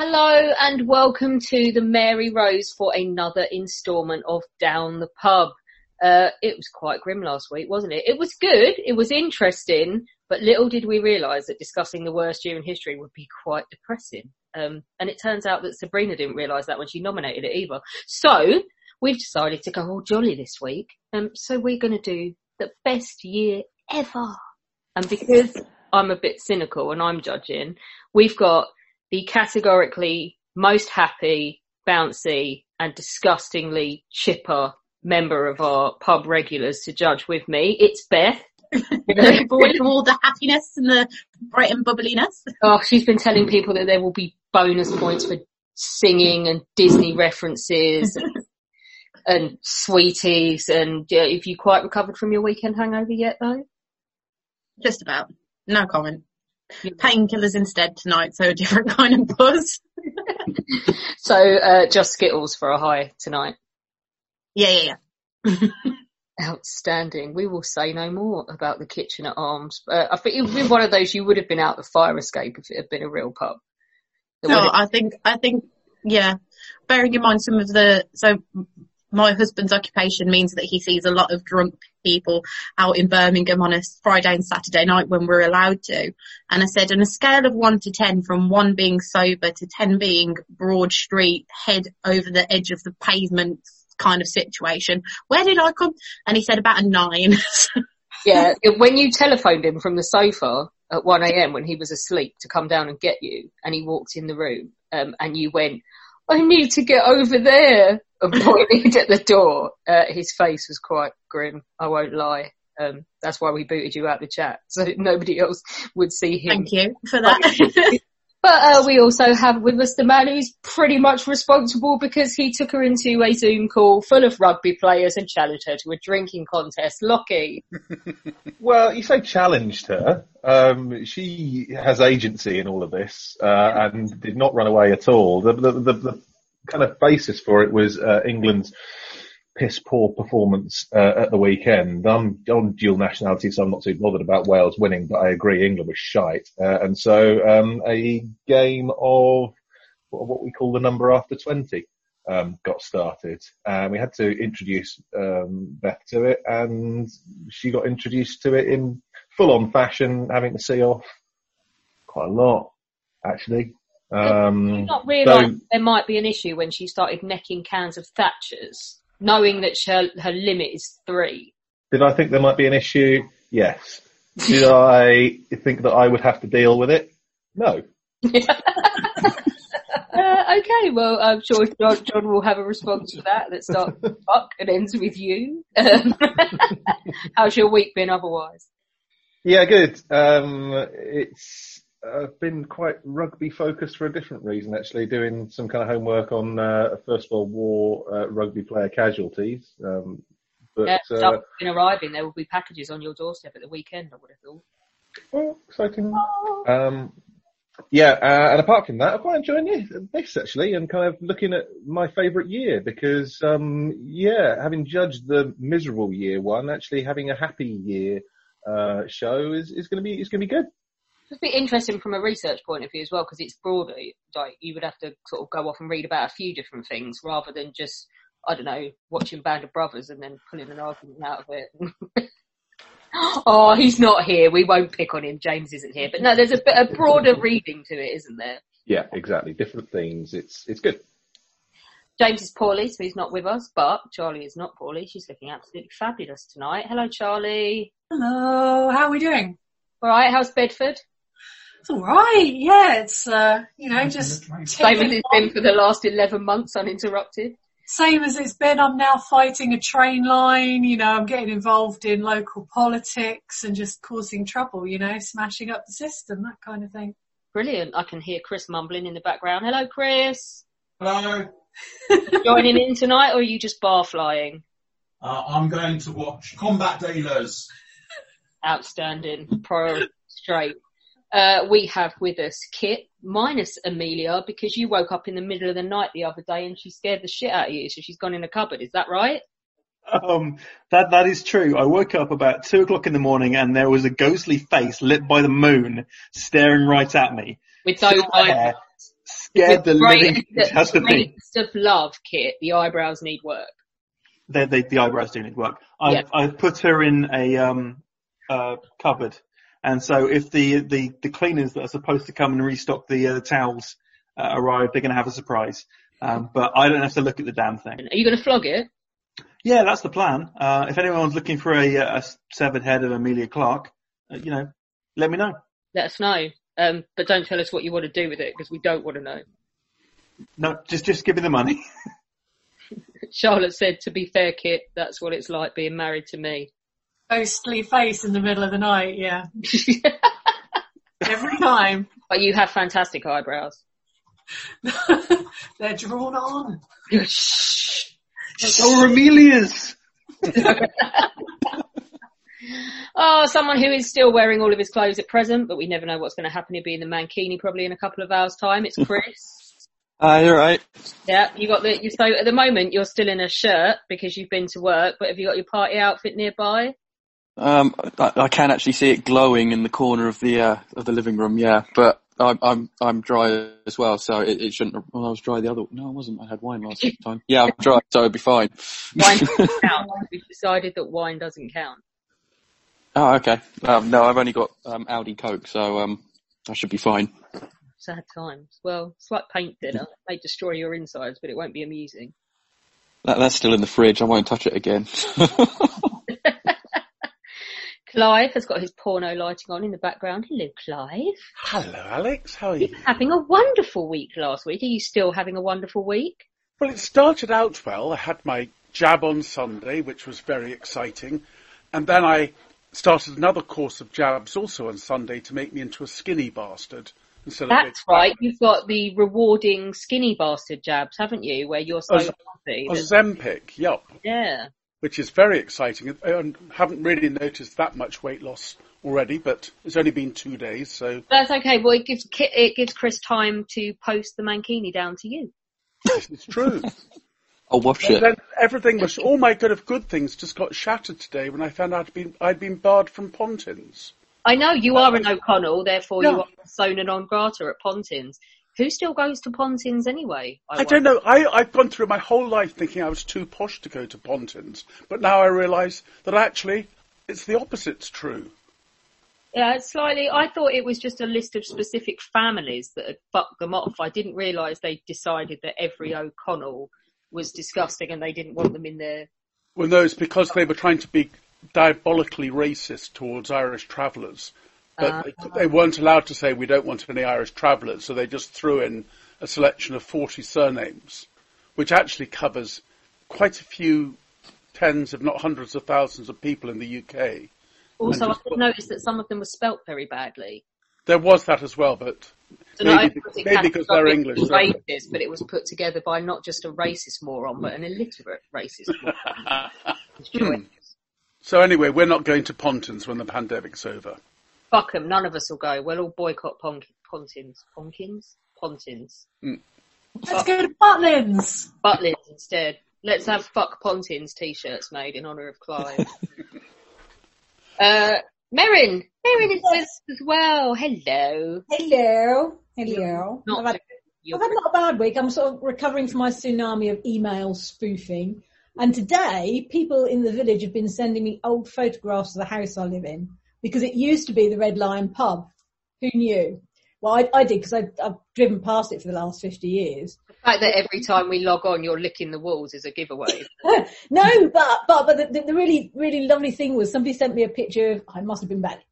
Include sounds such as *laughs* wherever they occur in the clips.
Hello and welcome to the Mary Rose for another instalment of Down the Pub. Uh, it was quite grim last week, wasn't it? It was good, it was interesting, but little did we realise that discussing the worst year in history would be quite depressing. Um, and it turns out that Sabrina didn't realise that when she nominated it either. So we've decided to go all jolly this week. Um, so we're going to do the best year ever. And because I'm a bit cynical and I'm judging, we've got the categorically most happy, bouncy and disgustingly chipper member of our pub regulars to judge with me. It's Beth. *laughs* All the happiness and the bright and bubbliness. Oh, she's been telling people that there will be bonus points for singing and Disney references *laughs* and sweeties. And yeah, have you quite recovered from your weekend hangover yet though? Just about. No comment. Painkillers instead tonight, so a different *laughs* kind of buzz. *laughs* So, uh, just Skittles for a high tonight. Yeah, yeah, yeah. *laughs* Outstanding. We will say no more about the kitchen at arms. Uh, I think it would be one of those you would have been out the fire escape if it had been a real pub. It No, I think, I think, yeah. Bearing in mind some of the, so my husband's occupation means that he sees a lot of drunk people out in Birmingham on a Friday and Saturday night when we're allowed to. And I said, on a scale of one to ten, from one being sober to ten being broad street, head over the edge of the pavement kind of situation, where did I come? And he said about a nine. *laughs* yeah, when you telephoned him from the sofa at 1am when he was asleep to come down and get you and he walked in the room, um, and you went, I need to get over there and *laughs* pointed at the door, uh, his face was quite grim, I won't lie. Um, that's why we booted you out the chat, so *laughs* nobody else would see him. Thank you for that. *laughs* But uh, we also have with us the man who's pretty much responsible because he took her into a Zoom call full of rugby players and challenged her to a drinking contest. Lockie. *laughs* Well, you say challenged her. Um, she has agency in all of this uh, and did not run away at all. The, the, the, the kind of basis for it was uh, England's piss poor performance uh, at the weekend. I'm on dual nationality, so I'm not too bothered about Wales winning, but I agree England was shite. Uh, and so um, a game of what we call the number after 20 um, got started. We had to introduce um, Beth to it, and she got introduced to it in full on fashion, having to see off quite a lot, actually. Did Um, you not realise so- there might be an issue when she started necking cans of Thatcher's, knowing that her, her limit is three? Did I think there might be an issue? Yes. Did *laughs* I think that I would have to deal with it? No. *laughs* Uh, okay, well, I'm sure John, John will have a response to that that starts with fuck and ends with you. Um, *laughs* how's your week been otherwise? Yeah, good. Um, it's uh, been quite rugby focused for a different reason, actually, doing some kind of homework on uh, First World War uh, rugby player casualties. Um, but Yeah, uh, stuff been arriving. There will be packages on your doorstep at the weekend, I would have thought. Oh, exciting. Um, yeah, uh, and apart from that, I'm quite enjoying this, this actually, and kind of looking at my favourite year because, um, yeah, having judged the miserable year one, actually having a happy year uh, show is, is going to be is going to be good. It'd be interesting from a research point of view as well, because it's broader. Like you would have to sort of go off and read about a few different things rather than just, I don't know, watching Band of Brothers and then pulling an argument out of it. *laughs* Oh, he's not here. We won't pick on him. James isn't here. But no, there's a, bit, a broader reading to it, isn't there? Yeah, exactly. Different things. It's it's good. James is poorly, so he's not with us, but Charlie is not poorly. She's looking absolutely fabulous tonight. Hello, Charlie. Hello, how are we doing? All right, how's Bedford? It's all right. Yeah, it's uh, you know just Same as ticking it's on. been for the last 11 months uninterrupted. same as it's been. I'm now fighting a train line. You know, I'm getting involved in local politics and just causing trouble. You know, smashing up the system, that kind of thing. Brilliant. I can hear Chris mumbling in the background. Hello, Chris. Hello. *laughs* Joining in tonight, or are you just bar flying? Uh, I'm going to watch Combat Dealers. Outstanding. Pro straight. Uh, we have with us Kit minus Emilia because you woke up in the middle of the night the other day and she scared the shit out of you, so she's gone in a cupboard. Is that right? Um, that that is true. I woke up about two o'clock in the morning and there was a ghostly face lit by the moon staring right at me. With those eyebrows. scared the living out of me. of love, Kit. The eyebrows need work. They, they, the eyebrows do need work. I've, Yeah. I've put her in a um, uh, cupboard, and so if the, the, the cleaners that are supposed to come and restock the uh, towels uh, arrive, they're going to have a surprise. Um, but I don't have to look at the damn thing. Are you going to flog it? Yeah, that's the plan. Uh, if anyone's looking for a, a severed head of Emilia Clarke, uh, you know, let me know. Let us know. Um, but don't tell us what you want to do with it because we don't want to know. No, just just give me the money. *laughs* Charlotte said, to be fair, Kit, that's what it's like being married to me. Ghostly face in the middle of the night. Yeah, *laughs* every time but you have fantastic eyebrows. *laughs* they're drawn on. Shh. So are Emilia's. *laughs* Oh, someone who is still wearing all of his clothes at present, but we never know what's going to happen. He'll be in the mankini probably in a couple of hours' time. It's Chris. Ah, you're right. yeah, you got the. You, so at the moment you're still in a shirt because you've been to work, but have you got your party outfit nearby? Um, I, I can actually see it glowing in the corner of the uh, of the living room. Yeah, but I'm I'm I'm dry as well, so it, it shouldn't. Well, I was dry the other. No, I wasn't. I had wine last *laughs* time. Yeah, I'm dry, so it'll be fine. Wine doesn't *laughs* count. We've decided that wine doesn't count. oh, okay. Um, no, I've only got um, Aldi Coke, so um, I should be fine. Sad times. Well, it's like paint dinner. It may destroy your insides, but it won't be amusing. That, that's still in the fridge. I won't touch it again. *laughs* Clive has got his porno lighting on in the background. Hello, Clive. Hello, Alex. How are you? Having a wonderful week last week. Are you still having a wonderful week? Well, it started out well. I had my jab on Sunday, which was very exciting. And then I started another course of jabs also on Sunday to make me into a skinny bastard. That's right. You've got the rewarding skinny bastard jabs, haven't you? Where you're so Oz- healthy. A that- Zempic, yup, yeah. Which is very exciting. I I haven't really noticed that much weight loss already, but it's only been two days, so That's okay. Well, it gives it gives Chris time to post the mankini down to you. this is true. *laughs* I'll watch it. then everything was, all my good of good things just got shattered today when I found out I'd been, I'd been barred from Pontins. I know you uh, are an O'Connell, therefore you Yeah. are persona non grata at Pontins. Who still goes to Pontins anyway? I don't know. I, I've gone through my whole life thinking I was too posh to go to Pontins, but now I realise that actually it's the opposite's true. Yeah, slightly. I thought it was just a list of specific families that had fucked them off. I didn't realise they decided that every O'Connell was disgusting and they didn't want them in their. Well, no, it's because they were trying to be diabolically racist towards Irish travellers. But ah, they, they weren't allowed to say we don't want any Irish travellers, so they just threw in a selection of 40 surnames, which actually covers quite a few tens, if not hundreds of thousands of people in the UK. Also, I just- did notice that some of them were spelt very badly. There was that as well, but So maybe, maybe because they're English. racist, but it was put together by not just a racist moron, but an illiterate racist moron. *laughs* Hmm. So anyway, we're not going to Pontins when the pandemic's over. Fuck 'em, none of us will go. We'll all boycott Pon- Pontins. Ponkins? Pontins. Let's go to Butlins. Butlins instead. Let's have fuck Pontins t-shirts made in honour of Clive. *laughs* uh, Merrin! Merrin is with us as well. Hello. Hello. Hello. Not I've had, I've had not a bad week. I'm sort of recovering from my tsunami of email spoofing. And today, people in the village have been sending me old photographs of the house I live in because it used to be the Red Lion pub. Who knew? Well, I, I did because I've, I've driven past it for the last 50 years. The fact that every time we log on, you're licking the walls is a giveaway. *laughs* no, but but but the, the really really lovely thing was somebody sent me a picture of I must have been back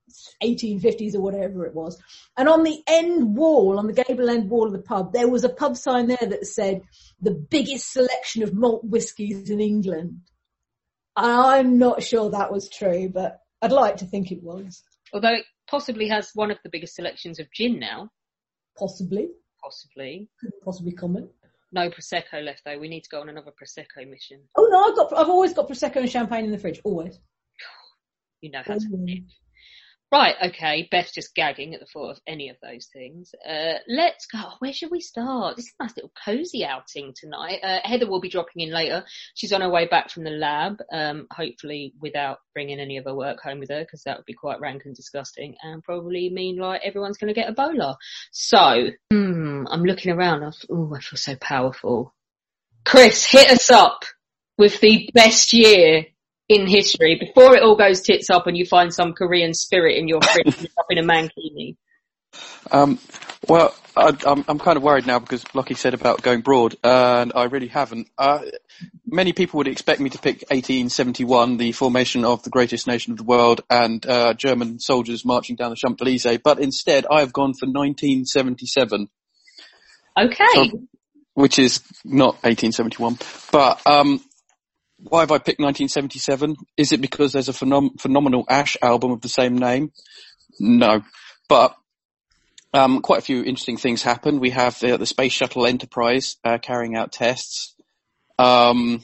1850s or whatever it was, and on the end wall, on the gable end wall of the pub, there was a pub sign there that said the biggest selection of malt whiskies in England. I'm not sure that was true, but I'd like to think it was. Although it possibly has one of the biggest selections of gin now. Possibly. Possibly. Couldn't possibly comment. No prosecco left though. We need to go on another prosecco mission. Oh no, I've got I've always got prosecco and champagne in the fridge. Always. You know how to live. Right, okay. Beth's just gagging at the thought of any of those things. Uh, let's go. Where should we start? This is a nice little cozy outing tonight. Uh, Heather will be dropping in later. She's on her way back from the lab, um, hopefully without bringing any of her work home with her, because that would be quite rank and disgusting, and probably mean like everyone's going to get Ebola. So, hmm, I'm looking around. Oh, I feel so powerful. Chris, hit us up with the best year in history before it all goes tits up and you find some Korean spirit in your fridge up in a mankini. Um, well, I, I'm, I'm kind of worried now because Lockie said about going broad, and I really haven't. Uh, many people would expect me to pick 1871, the formation of the greatest nation of the world, and uh, German soldiers marching down the Champs Elysees, but instead I have gone for 1977. Okay. So, which is not 1871, but um, why have I picked 1977? Is it because there's a phenom- phenomenal Ash album of the same name? No, but um, quite a few interesting things happen. We have the, the Space Shuttle Enterprise uh, carrying out tests um,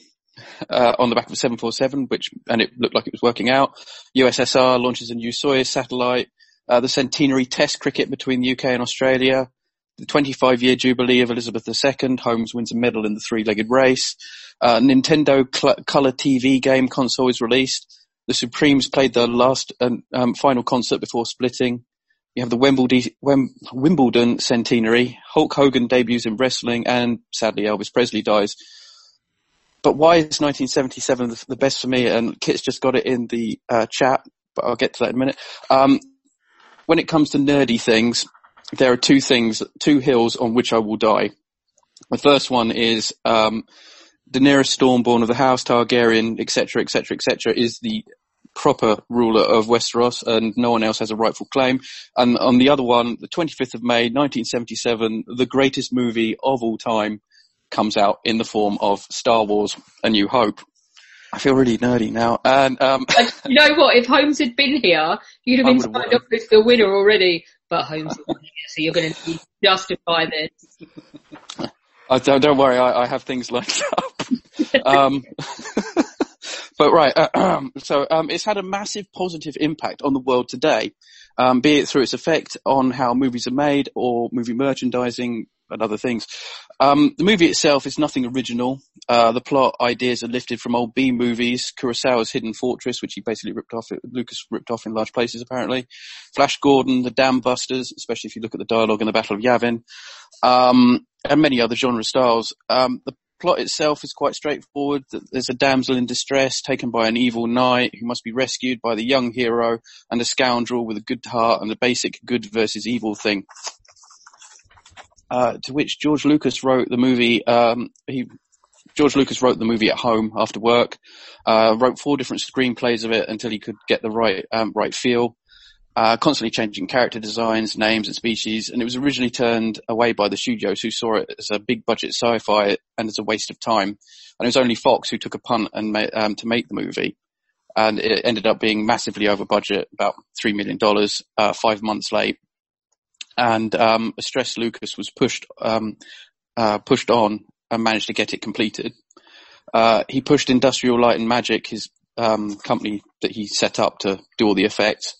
uh, on the back of a 747, which and it looked like it was working out. USSR launches a new Soyuz satellite. Uh, the centenary Test cricket between the UK and Australia. The 25 year jubilee of Elizabeth II. Holmes wins a medal in the three legged race. Uh, Nintendo cl- Color TV game console is released. The Supremes played their last and um, final concert before splitting. You have the Wimbledon centenary. Hulk Hogan debuts in wrestling, and sadly Elvis Presley dies. But why is 1977 the, the best for me? And Kit's just got it in the uh, chat, but I'll get to that in a minute. Um, when it comes to nerdy things, there are two things, two hills on which I will die. The first one is um, Daenerys Stormborn of the House Targaryen, etc., etc., etc., is the proper ruler of Westeros, and no one else has a rightful claim. And on the other one, the 25th of May, 1977, the greatest movie of all time comes out in the form of Star Wars: A New Hope. I feel really nerdy now, and um, *laughs* you know what? If Holmes had been here, you'd have been signed up as the winner already. But Holmes, so you're going to justify this. *laughs* I don't, don't worry, I, I have things lined up. *laughs* um, *laughs* but right, uh, *clears throat* so um, it's had a massive positive impact on the world today, um, be it through its effect on how movies are made or movie merchandising and other things. Um, the movie itself is nothing original. Uh, the plot ideas are lifted from old B movies, Kurosawa's Hidden Fortress, which he basically ripped off, Lucas ripped off in large places apparently, Flash Gordon, The Dam Busters, especially if you look at the dialogue in the Battle of Yavin, um, and many other genre styles. Um, the plot itself is quite straightforward. There's a damsel in distress taken by an evil knight who must be rescued by the young hero and a scoundrel with a good heart and the basic good versus evil thing. Uh, to which George Lucas wrote the movie. Um, he George Lucas wrote the movie at home after work. Uh, wrote four different screenplays of it until he could get the right um, right feel. Uh, constantly changing character designs, names, and species, and it was originally turned away by the studios who saw it as a big budget sci-fi and as a waste of time. And it was only Fox who took a punt and made, um, to make the movie, and it ended up being massively over budget, about three million dollars, uh, five months late and um, Stress Lucas was pushed um, uh, pushed on and managed to get it completed. Uh, he pushed Industrial Light and Magic, his um, company that he set up to do all the effects,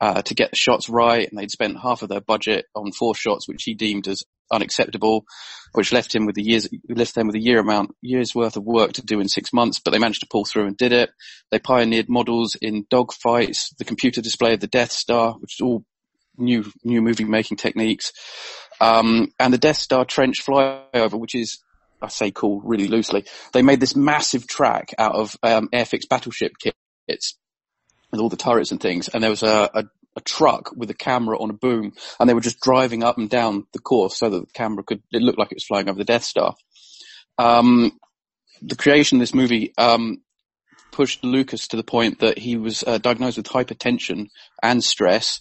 uh, to get the shots right, and they'd spent half of their budget on four shots, which he deemed as unacceptable, which left him with a year's left them with a year amount years worth of work to do in six months. But they managed to pull through and did it. They pioneered models in dogfights, the computer display of the Death Star, which is all new new movie making techniques, um, and the Death Star trench flyover, which is I say cool really loosely. They made this massive track out of um, Airfix battleship kits with all the turrets and things, and there was a, a, a truck with a camera on a boom, and they were just driving up and down the course so that the camera could. It looked like it was flying over the Death Star. Um, the creation of this movie um, pushed Lucas to the point that he was uh, diagnosed with hypertension and stress.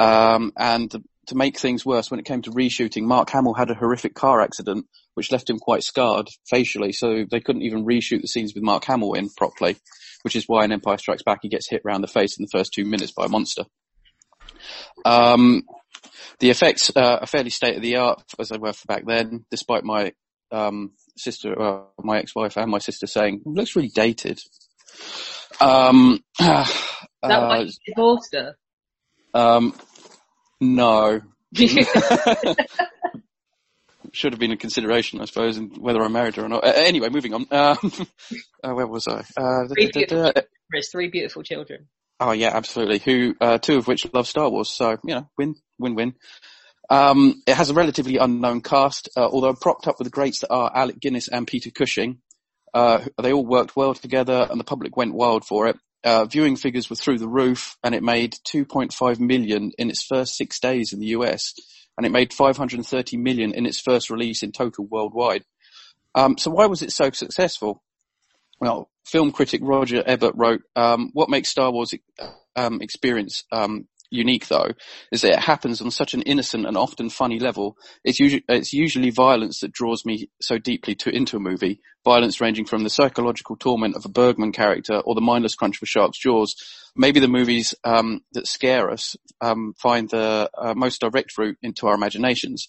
Um, and to make things worse, when it came to reshooting, Mark Hamill had a horrific car accident, which left him quite scarred facially. So they couldn't even reshoot the scenes with Mark Hamill in properly, which is why in Empire Strikes Back he gets hit round the face in the first two minutes by a monster. Um, the effects uh, are fairly state of the art as they were for back then, despite my um, sister, uh, my ex-wife, and my sister saying it looks really dated. Um, *sighs* uh, that you divorced her? Um, no. *laughs* *laughs* Should have been a consideration, I suppose, in whether I'm married or not. Uh, anyway, moving on. Um, *laughs* uh, where was I? Uh, three, beautiful, three beautiful children. Oh yeah, absolutely. Who, uh, two of which love Star Wars, so you know, win, win, win. Um, it has a relatively unknown cast, uh, although propped up with the greats that are Alec Guinness and Peter Cushing. Uh, they all worked well together, and the public went wild for it. Uh, viewing figures were through the roof, and it made 2.5 million in its first six days in the US, and it made 530 million in its first release in total worldwide. Um, so why was it so successful? Well, film critic Roger Ebert wrote, um, "What makes Star Wars um, experience um, unique though is that it happens on such an innocent and often funny level. It's usually, it's usually violence that draws me so deeply to, into a movie. Violence ranging from the psychological torment of a Bergman character or the mindless crunch of a shark's jaws. Maybe the movies, um, that scare us, um, find the uh, most direct route into our imaginations.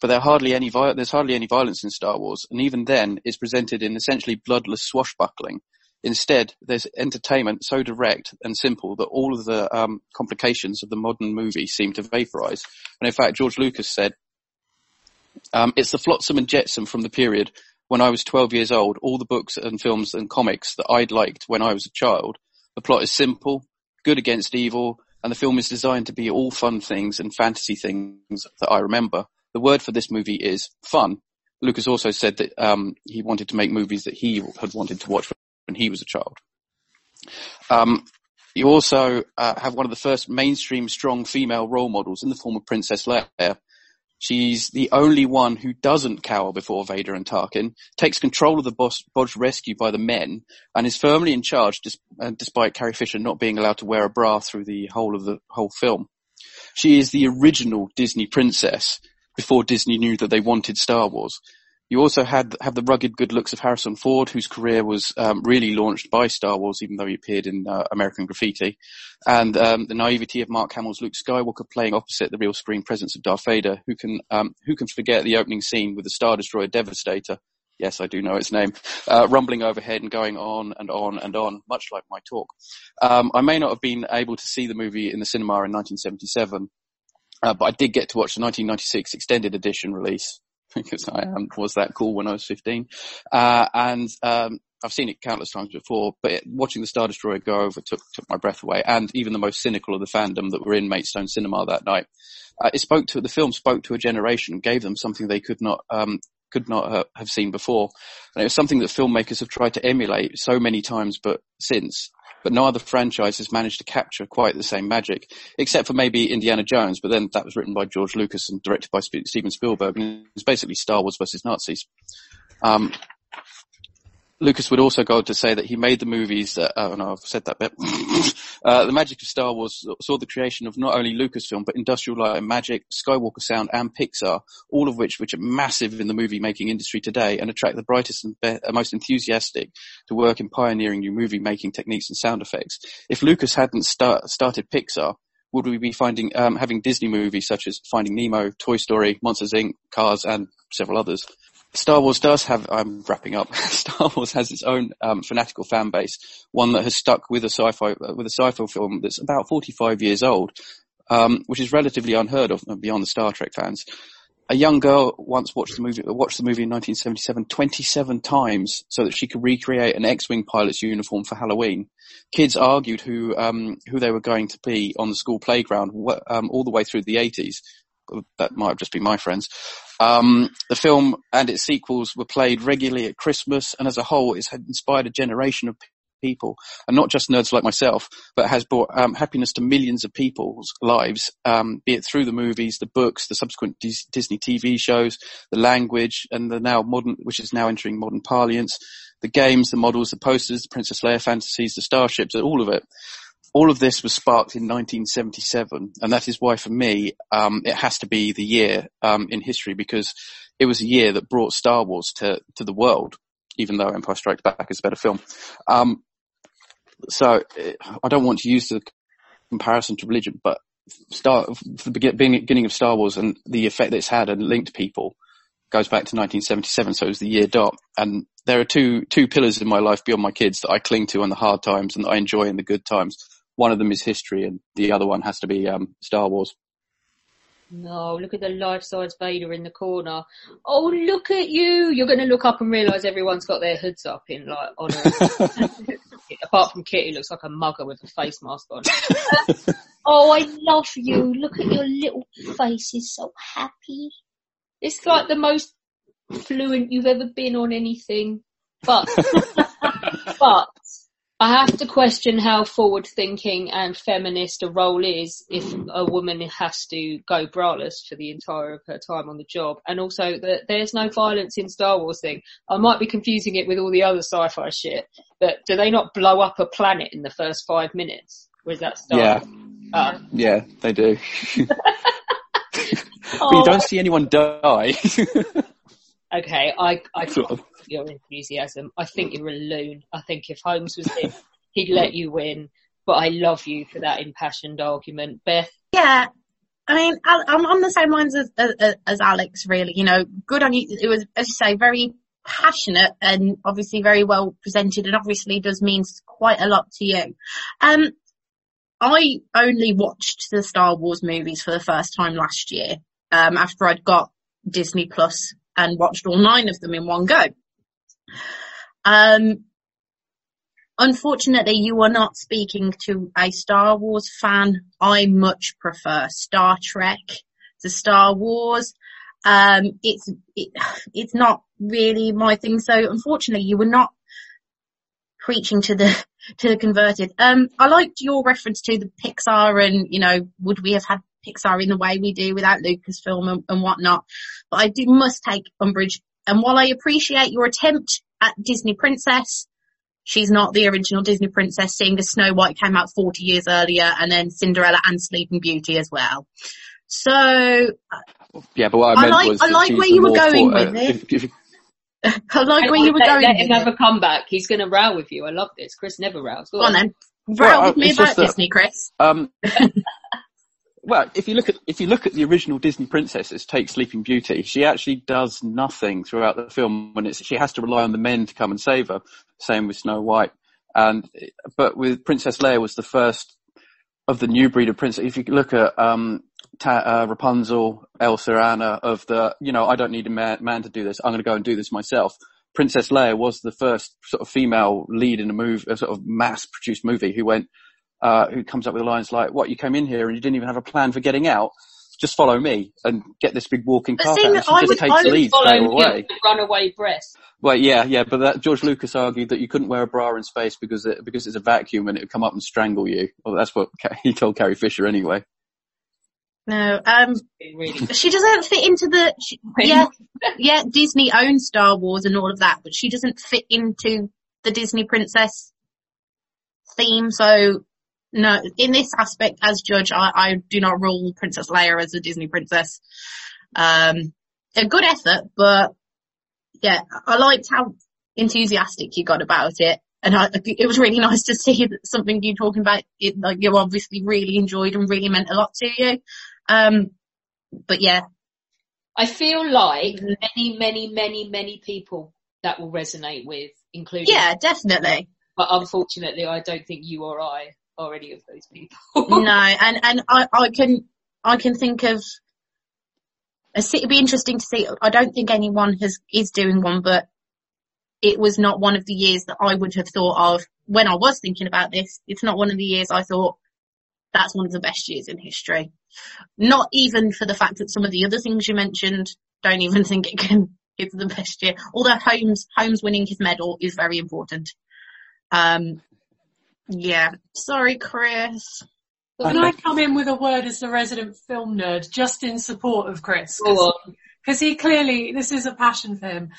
But there hardly any there's hardly any violence in Star Wars, and even then, it's presented in essentially bloodless swashbuckling. Instead, there's entertainment so direct and simple that all of the um, complications of the modern movie seem to vaporize. And in fact, George Lucas said, um, it's the flotsam and jetsam from the period when I was 12 years old, all the books and films and comics that I'd liked when I was a child. The plot is simple, good against evil, and the film is designed to be all fun things and fantasy things that I remember. The word for this movie is fun. Lucas also said that um, he wanted to make movies that he had wanted to watch when he was a child. Um, you also uh, have one of the first mainstream strong female role models in the form of Princess Leia. She's the only one who doesn't cower before Vader and Tarkin, takes control of the botched rescue by the men, and is firmly in charge dis- uh, despite Carrie Fisher not being allowed to wear a bra through the whole of the whole film. She is the original Disney princess before Disney knew that they wanted Star Wars. You also had have the rugged good looks of Harrison Ford, whose career was um, really launched by Star Wars, even though he appeared in uh, American Graffiti, and um, the naivety of Mark Hamill's Luke Skywalker playing opposite the real screen presence of Darth Vader, who can um, who can forget the opening scene with the Star Destroyer Devastator. Yes, I do know its name. Uh, rumbling overhead and going on and on and on, much like my talk. Um, I may not have been able to see the movie in the cinema in 1977, uh, but I did get to watch the 1996 extended edition release because I um, was that cool when I was 15. Uh, and, um, I've seen it countless times before, but watching the Star Destroyer go over took, took my breath away. And even the most cynical of the fandom that were in Maidstone Cinema that night, uh, it spoke to, the film spoke to a generation gave them something they could not, um, could not have seen before. And it was something that filmmakers have tried to emulate so many times, but since but no other franchise has managed to capture quite the same magic, except for maybe Indiana Jones. But then that was written by George Lucas and directed by Steven Spielberg, and it's basically Star Wars versus Nazis. Um, Lucas would also go on to say that he made the movies that, oh no, I've said that bit. *coughs* uh, the magic of Star Wars saw the creation of not only Lucasfilm, but Industrial Light and Magic, Skywalker Sound and Pixar, all of which, which are massive in the movie making industry today and attract the brightest and be- uh, most enthusiastic to work in pioneering new movie making techniques and sound effects. If Lucas hadn't start, started Pixar, would we be finding, um, having Disney movies such as Finding Nemo, Toy Story, Monsters Inc., Cars and several others? Star Wars does have, I'm wrapping up, *laughs* Star Wars has its own um, fanatical fan base, one that has stuck with a sci-fi, with a sci-fi film that's about 45 years old, um, which is relatively unheard of beyond the Star Trek fans. A young girl once watched the movie, watched the movie in 1977 27 times so that she could recreate an X-Wing pilot's uniform for Halloween. Kids argued who, um, who they were going to be on the school playground, um, all the way through the 80s. That might have just been my friends. Um, the film and its sequels were played regularly at Christmas, and as a whole, it's inspired a generation of people, and not just nerds like myself, but has brought um, happiness to millions of people's lives, um, be it through the movies, the books, the subsequent Dis- Disney TV shows, the language, and the now modern, which is now entering modern parlance, the games, the models, the posters, the Princess Leia fantasies, the starships, all of it. All of this was sparked in 1977, and that is why, for me, um, it has to be the year um, in history because it was a year that brought Star Wars to to the world even though Empire Strikes Back is a better film. Um, so I don't want to use the comparison to religion, but the beginning of Star Wars and the effect that it's had and linked people goes back to 1977. So it was the year dot. And there are two, two pillars in my life beyond my kids that I cling to in the hard times and that I enjoy in the good times. One of them is history and the other one has to be, um, Star Wars. No, look at the life-size Vader in the corner. Oh, look at you! You're going to look up and realise everyone's got their hoods up in like honour. *laughs* Apart from Kitty, looks like a mugger with a face mask on. *laughs* oh, I love you! Look at your little face; is so happy. It's like the most fluent you've ever been on anything. But, *laughs* but I have to question how forward thinking and feminist a role is if a woman has to go braless for the entire of her time on the job. And also that there's no violence in Star Wars thing. I might be confusing it with all the other sci-fi shit, but do they not blow up a planet in the first five minutes? Or is that Star Yeah. Uh, Yeah, they do. *laughs* *laughs* But you don't see anyone die. *laughs* okay, I, I. your enthusiasm. I think you're a loon. I think if Holmes was here, *laughs* he'd let you win. But I love you for that impassioned argument. Beth, Yeah. I mean, I'm on the same lines as, as, as Alex, really. You know, good on you. It was, as you say, very passionate and obviously very well presented and obviously does mean quite a lot to you. Um, I only watched the Star Wars movies for the first time last year, um, after I'd got Disney Plus and watched all nine of them in one go. Um, unfortunately, you are not speaking to a Star Wars fan. I much prefer Star Trek to Star Wars. Um, it's it, it's not really my thing. So unfortunately, you were not preaching to the *laughs* to the converted. Um, I liked your reference to the Pixar and you know, would we have had Pixar in the way we do without Lucasfilm and, and whatnot? But I do must take umbrage. And while I appreciate your attempt at Disney Princess, she's not the original Disney Princess, seeing as Snow White came out 40 years earlier and then Cinderella and Sleeping Beauty as well. So, yeah, but what I I meant like- was I *laughs* like where you were going for- uh, with it. if- if I like where you were let, going let with him it. have a comeback. He's going to row with you. I love this. Chris never rows. Go Go on then. Well, Row with me about that- Disney, Chris. Um, *laughs* well, if you look at if you look at the original Disney princesses, take Sleeping Beauty, she actually does nothing throughout the film. When it's she has to rely on the men to come and save her. Same with Snow White, and but with Princess Leia was the first of the new breed of princess. If you look at um, Ta- uh, Rapunzel, Elsa, Anna, of the you know I don't need a man, man to do this. I'm going to go and do this myself. Princess Leia was the first sort of female lead in a move, a sort of mass produced movie who went uh, who comes up with lines like, "What you came in here and you didn't even have a plan for getting out? Just follow me and get this big walking But carpet." see, And she I just would- takes I would lead Follow straight him away. with runaway breast. Well, yeah, yeah, but that George Lucas argued that you couldn't wear a bra in space because it, because it's a vacuum and it would come up and strangle you. Well, that's what he told Carrie Fisher anyway. No, um, she doesn't fit into the, she, yeah, yeah, Disney owns Star Wars and all of that, but she doesn't fit into the Disney princess theme. So, no, in this aspect, as judge, I, I do not rule Princess Leia as a Disney princess. Um, a good effort, but yeah, I liked how enthusiastic you got about it. And I, it was really *laughs* nice to see that something you talking about, it, like you obviously really enjoyed and really meant a lot to you. Um, but yeah, I feel like many, many, many, many people that will resonate with, including. yeah, definitely. But unfortunately, I don't think you or I are any of those people. no, *laughs* and and I, I can I can think of it'd be interesting to see. I don't think anyone has is doing one, but it was not one of the years that I would have thought of when I was thinking about this. It's not one of the years I thought that's one of the best years in history. Not even for the fact that some of the other things you mentioned don't even think it can give the best year. Although Holmes, Holmes winning his medal is very important. Um, yeah. Sorry, Chris. Can I come in with a word as the resident film nerd, just in support of Chris? Because he clearly, this is a passion for him.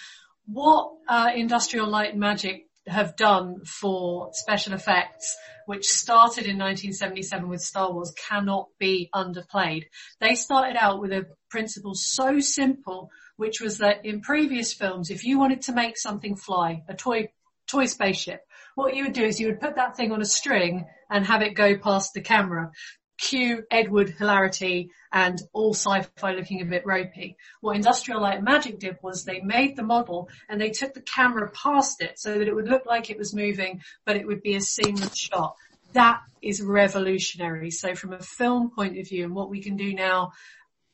What uh, Industrial Light and Magic have done for special effects, which started in 1977 with Star Wars, cannot be underplayed. They started out with a principle so simple, which was that in previous films, if you wanted to make something fly, a toy toy spaceship, what you would do is you would put that thing on a string and have it go past the camera. Cue Ed Wood hilarity and all sci-fi looking a bit ropey. What Industrial Light and Magic did was they made the model and they took the camera past it so that it would look like it was moving, but it would be a seamless shot. That is revolutionary. So from a film point of view and what we can do now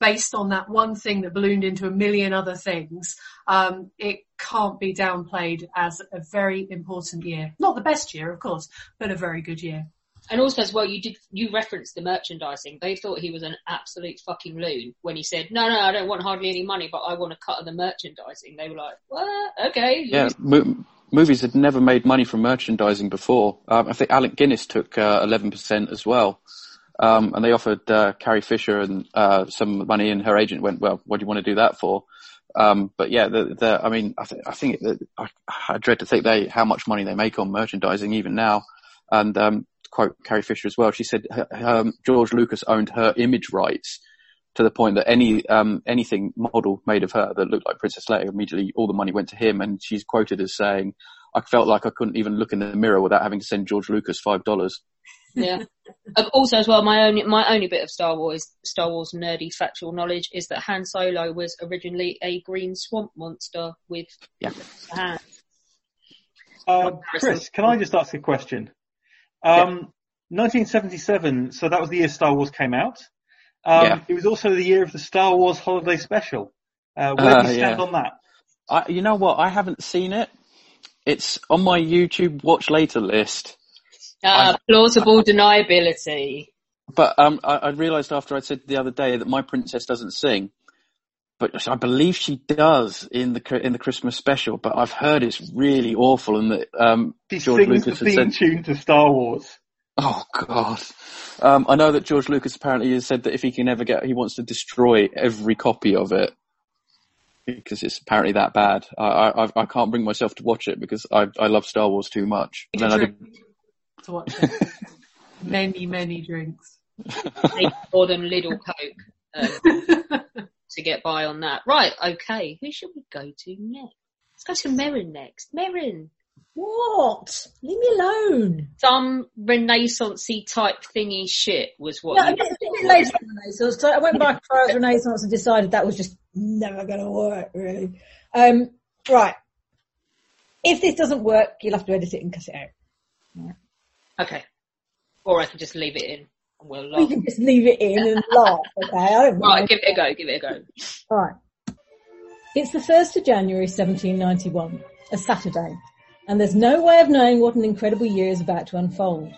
based on that one thing that ballooned into a million other things, um, it can't be downplayed as a very important year. Not the best year, of course, but a very good year. And also as well, you did, you referenced the merchandising. They thought he was an absolute fucking loon when he said, no, no, I don't want hardly any money, but I want a cut of the merchandising. They were like, what? Okay. Yeah, mo- movies had never made money from merchandising before. Um, I think Alec Guinness took uh, 11% as well. Um, and they offered uh, Carrie Fisher and uh, some money, and her agent went, "Well, what do you want to do that for?" Um, but yeah, the, the, I mean, I, th- I think I, I, dread to think they how much money they make on merchandising even now. And um, quote Carrie Fisher as well, she said her, her, George Lucas owned her image rights to the point that any um, anything model made of her that looked like Princess Leia, immediately all the money went to him. And she's quoted as saying, "I felt like I couldn't even look in the mirror without having to send George Lucas five dollars." Yeah. Um, also, as well, my only my only bit of Star Wars Star Wars nerdy factual knowledge is that Han Solo was originally a green swamp monster with yeah. hands. Uh, Chris, can I just ask a question? Um, yeah. 1977, so that was the year Star Wars came out. Um, yeah. It was also the year of the Star Wars Holiday Special. Uh, where do you stand yeah. on that? I, you know what? I haven't seen it. It's on my YouTube watch later list. Uh, plausible deniability. But um, I, I realised after I said the other day that my princess doesn't sing, but I believe she does in the in the Christmas special. But I've heard it's really awful, and that um, She George sings Lucas the has theme said, tune to Star Wars. "Oh God." Um, I know that George Lucas apparently has said that if he can ever get, he wants to destroy every copy of it because it's apparently that bad. I I, I can't bring myself to watch it because I I love Star Wars too much. To watch it. *laughs* many, many drinks. Take more than Lidl Coke um, *laughs* to get by on that. Right, okay. Who should we go to next? Let's go to Merrin next. Merrin. What? Leave me alone. Some renaissancey type thingy shit was what Yeah, a you bit, a bit later Renaissance. So I went back as far as Renaissance and decided that was just never going to work, really. Um, right. If this doesn't work, you'll have to edit it and cut it out. Okay. Or I can just leave it in and we'll laugh. We can just leave it in and *laughs* laugh, okay? I don't Right, give it a go, give it a go. Alright. It's the 1st of January 1791, a Saturday, and there's no way of knowing what an incredible year is about to unfold.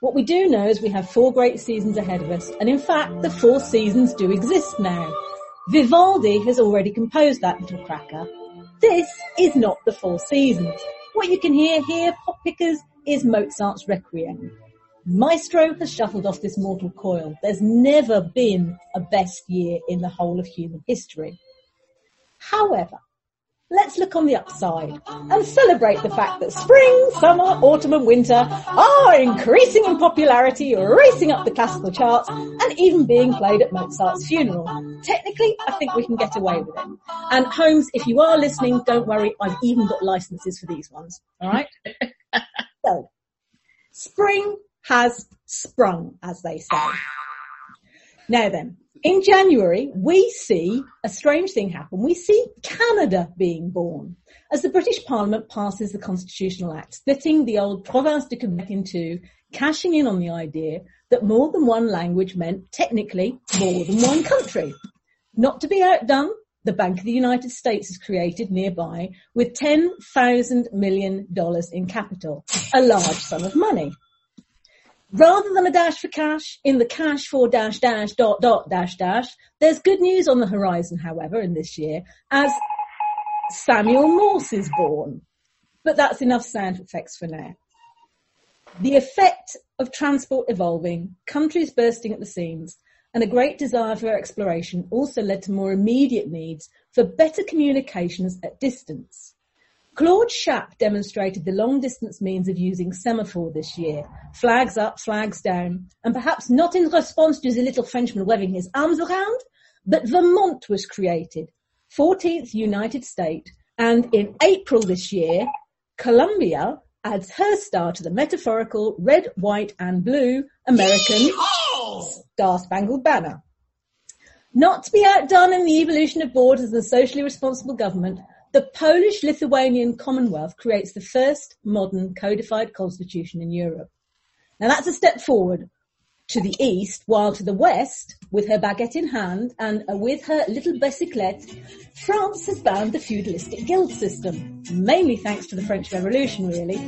What we do know is we have four great seasons ahead of us, and in fact, the four seasons do exist now. Vivaldi has already composed that little cracker. This is not the four seasons. What you can hear here, pop pickers, is Mozart's Requiem. Maestro has shuffled off this mortal coil. There's never been a best year in the whole of human history. However, let's look on the upside and celebrate the fact that spring, summer, autumn and winter are increasing in popularity, racing up the classical charts and even being played at Mozart's funeral. Technically, I think we can get away with it. And Holmes, if you are listening, don't worry, I've even got licenses for these ones. Alright? *laughs* so, spring has sprung, as they say. Now then, in January, we see a strange thing happen. We see Canada being born as the British Parliament passes the Constitutional Act, splitting the old Province de Quebec in two, cashing in on the idea that more than one language meant technically more than one country. Not to be outdone, the Bank of the United States is created nearby with $10,000 million in capital, a large sum of money. Rather than a dash for cash in the cash for dash dash dot dot dash dash, there's good news on the horizon, however, in this year, as Samuel Morse is born. But that's enough sound effects for now. The effect of transport evolving, countries bursting at the seams, and a great desire for exploration also led to more immediate needs for better communications at distance. Claude Chappe demonstrated the long distance means of using semaphore this year. Flags up, flags down, and perhaps not in response to the little Frenchman waving his arms around, but Vermont was created, 14th United State, and in April this year, Columbia adds her star to the metaphorical red, white and blue American Star Spangled Banner. Not to be outdone in the evolution of borders and socially responsible government, the Polish-Lithuanian Commonwealth creates the first modern codified constitution in Europe. Now that's a step forward to the east, while to the west, with her baguette in hand and uh, with her little bicyclette, France has banned the feudalistic guild system, mainly thanks to the French Revolution really.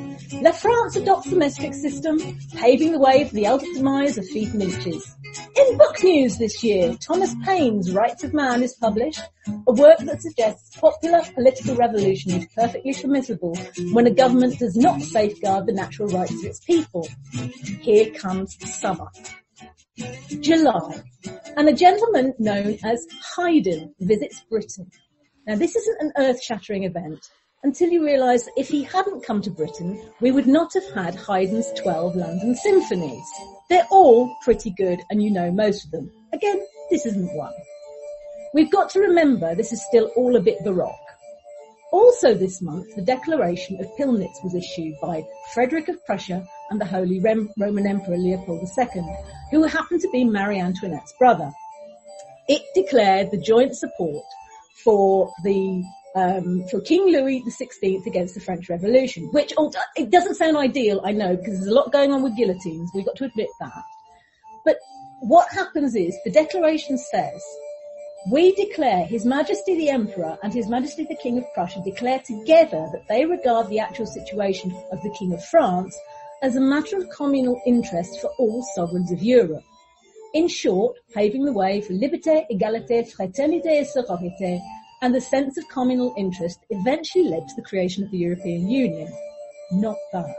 La France adopts the metric system, paving the way for the ultimate demise of feet and inches. In book news this year, Thomas Paine's Rights of Man is published, a work that suggests popular political revolution is perfectly permissible when a government does not safeguard the natural rights of its people. Here comes summer. July, and a gentleman known as Haydn visits Britain. Now this isn't an earth-shattering event until you realise that if he hadn't come to Britain, we would not have had Haydn's 12 London symphonies. They're all pretty good and you know most of them. Again, this isn't one. We've got to remember this is still all a bit baroque. Also this month, the Declaration of Pillnitz was issued by Frederick of Prussia and the Holy Roman Emperor Leopold II, who happened to be Marie Antoinette's brother. It declared the joint support for the um, for King Louis XVI against the French Revolution, which it doesn't sound ideal, I know, because there's a lot going on with guillotines. We've got to admit that. But what happens is the declaration says we declare His Majesty the Emperor and His Majesty the King of Prussia declare together that they regard the actual situation of the King of France as a matter of communal interest for all sovereigns of Europe. In short, paving the way for liberté, égalité, fraternité et sororité, and the sense of communal interest eventually led to the creation of the European Union. Not bad.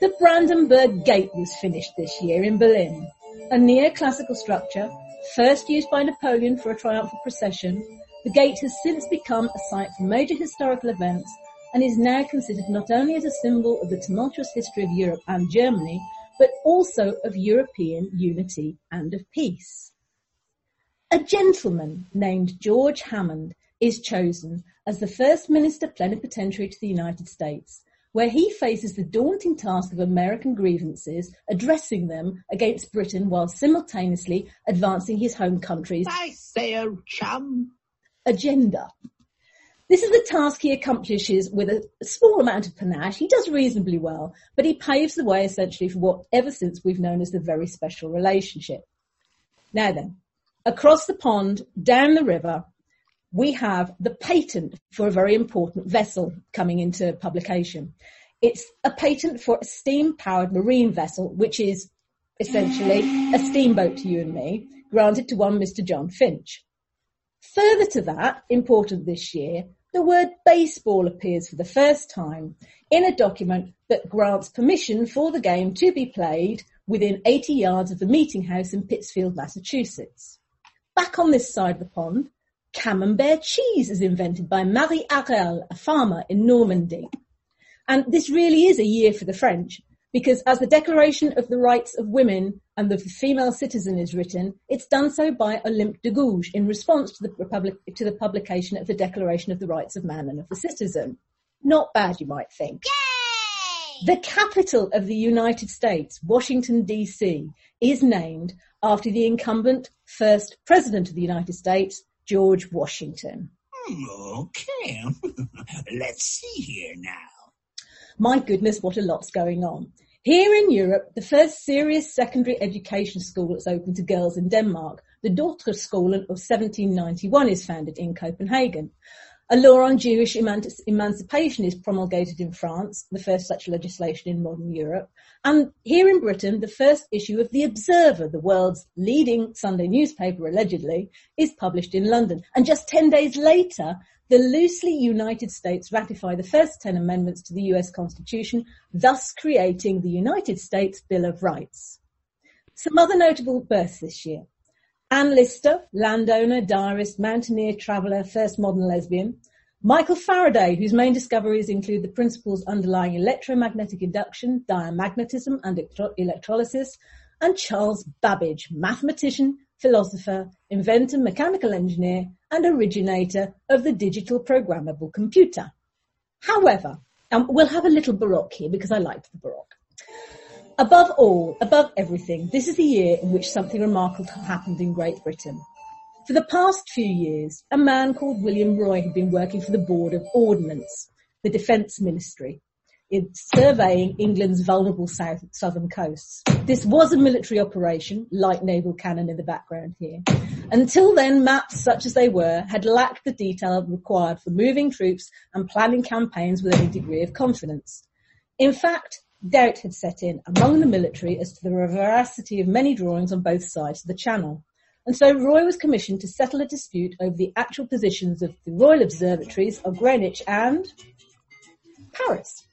The Brandenburg Gate was finished this year in Berlin, a neoclassical structure First used by Napoleon for a triumphal procession, the gate has since become a site for major historical events and is now considered not only as a symbol of the tumultuous history of Europe and Germany, but also of European unity and of peace. A gentleman named George Hammond is chosen as the first minister plenipotentiary to the United States where he faces the daunting task of American grievances, addressing them against Britain while simultaneously advancing his home country's I say, oh chum. agenda. This is the task he accomplishes with a small amount of panache. He does reasonably well, but he paves the way essentially for what ever since we've known as the very special relationship. Now then, across the pond, down the river, we have the patent for a very important vessel coming into publication. It's a patent for a steam powered marine vessel, which is essentially a steamboat to you and me, granted to one Mr. John Finch. Further to that, important this year, the word baseball appears for the first time in a document that grants permission for the game to be played within 80 yards of the meeting house in Pittsfield, Massachusetts. Back on this side of the pond, Camembert cheese is invented by Marie Harel, a farmer in Normandy. And this really is a year for the French because as the Declaration of the Rights of Women and of the Female Citizen is written, it's done so by Olympe de Gouges in response to the, Republic, to the publication of the Declaration of the Rights of Man and of the Citizen. Not bad, you might think. Yay! The capital of the United States, Washington DC, is named after the incumbent first president of the United States, George Washington. Okay, *laughs* let's see here now. My goodness, what a lot's going on. Here in Europe, the first serious secondary education school that's open to girls in Denmark, the Dortre School of 1791 is founded in Copenhagen. A law on Jewish eman- emancipation is promulgated in France, the first such legislation in modern Europe. And here in Britain, the first issue of The Observer, the world's leading Sunday newspaper allegedly, is published in London. And just 10 days later, the loosely United States ratify the first 10 amendments to the US Constitution, thus creating the United States Bill of Rights. Some other notable births this year. Anne Lister, landowner, diarist, mountaineer, traveller, first modern lesbian. Michael Faraday, whose main discoveries include the principles underlying electromagnetic induction, diamagnetism, and electro- electrolysis. And Charles Babbage, mathematician, philosopher, inventor, mechanical engineer, and originator of the digital programmable computer. However, um, we'll have a little Baroque here because I liked the Baroque. Above all, above everything, this is the year in which something remarkable happened in Great Britain. For the past few years, a man called William Roy had been working for the Board of Ordnance, the Defence Ministry, in surveying England's vulnerable south, southern coasts. This was a military operation, light naval cannon in the background here. Until then, maps, such as they were, had lacked the detail required for moving troops and planning campaigns with any degree of confidence. In fact, doubt had set in among the military as to the veracity of many drawings on both sides of the channel. And so Roy was commissioned to settle a dispute over the actual positions of the Royal Observatories of Greenwich and Paris.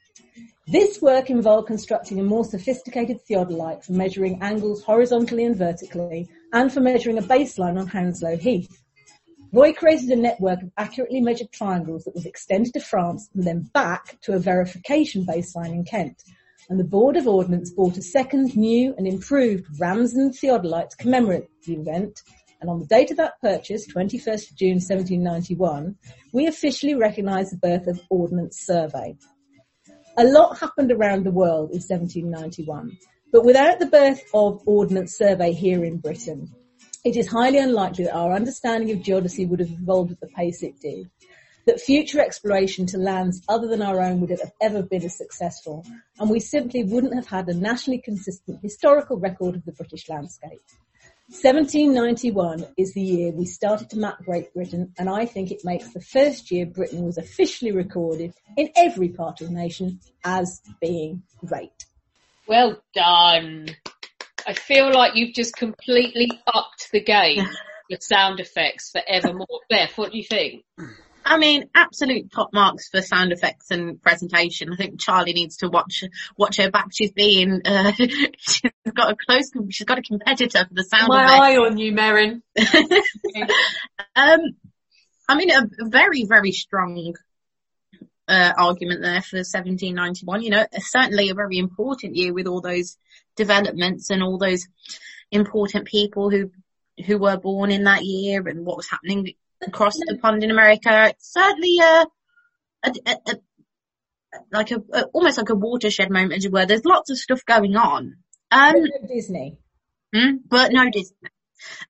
This work involved constructing a more sophisticated theodolite for measuring angles horizontally and vertically and for measuring a baseline on Hounslow Heath. Roy created a network of accurately measured triangles that was extended to France and then back to a verification baseline in Kent, and the Board of Ordnance bought a second, new and improved Ramsden theodolite to commemorate the event, and on the date of that purchase, 21st June 1791, we officially recognise the birth of Ordnance Survey. A lot happened around the world in 1791, but without the birth of Ordnance Survey here in Britain, it is highly unlikely that our understanding of geodesy would have evolved at the pace it did that future exploration to lands other than our own would have ever been as successful, and we simply wouldn't have had a nationally consistent historical record of the British landscape. 1791 is the year we started to map Great Britain, and I think it makes the first year Britain was officially recorded in every part of the nation as being great. Well done. I feel like you've just completely upped the game *laughs* with sound effects for evermore. Beth, what do you think? I mean, absolute top marks for sound effects and presentation. I think Charlie needs to watch watch her back. She's being uh, *laughs* she's got a close she's got a competitor for the sound My effects. eye on you, Merrin. *laughs* Um, I mean, a, a very very strong uh, argument there for 1791. You know, certainly a very important year with all those developments and all those important people who who were born in that year and what was happening across the pond in America. It's certainly a, a, a, a like a, a almost like a watershed moment, as it were. There's lots of stuff going on. Um, Disney. Hmm? but no Disney.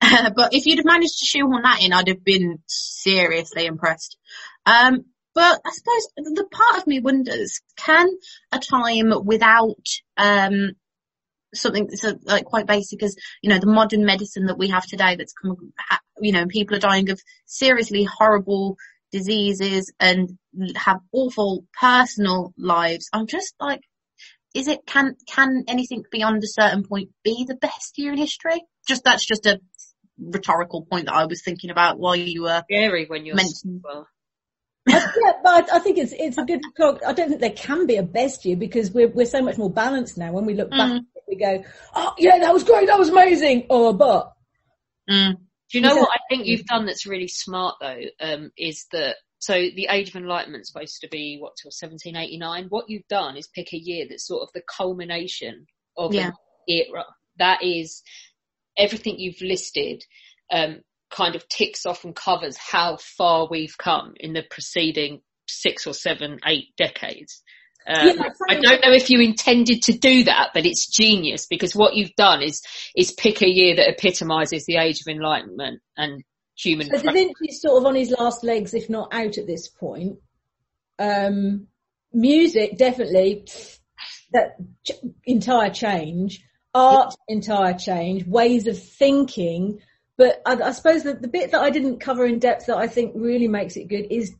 *laughs* but if you'd have managed to shoehorn that in, I'd have been seriously impressed. Um, but I suppose the part of me wonders, can a time without um, something so uh, like quite basic as you know the modern medicine that we have today that's come you know people are dying of seriously horrible diseases and have awful personal lives. I'm just like is it can can anything beyond a certain point be the best year in history? Just that's just a rhetorical point that i was thinking about while you were Scary when you're mentioning. well. Yeah, but I, think it's it's a good talk. I don't think there can be a best year because we're we're so much more balanced now. When we look back, Mm. we go, "Oh yeah, that was great, that was amazing." Oh, but Mm. Do you know what I think you've done that's really smart though? Um, is that so the Age of Enlightenment is supposed to be what till 1789. What you've done is pick a year that's sort of the culmination of Yeah. an era. That is everything you've listed. Um, kind of ticks off and covers how far we've come in the preceding six or seven, eight decades. Um, Yeah, I don't know if you intended to do that, but it's genius because what you've done is is pick a year that epitomises the age of enlightenment and human. so Da Vinci's sort of on his last legs, if not out at this point. Um, music definitely that ch- entire change, art entire change, ways of thinking. But I, I suppose that the bit that I didn't cover in depth that I think really makes it good is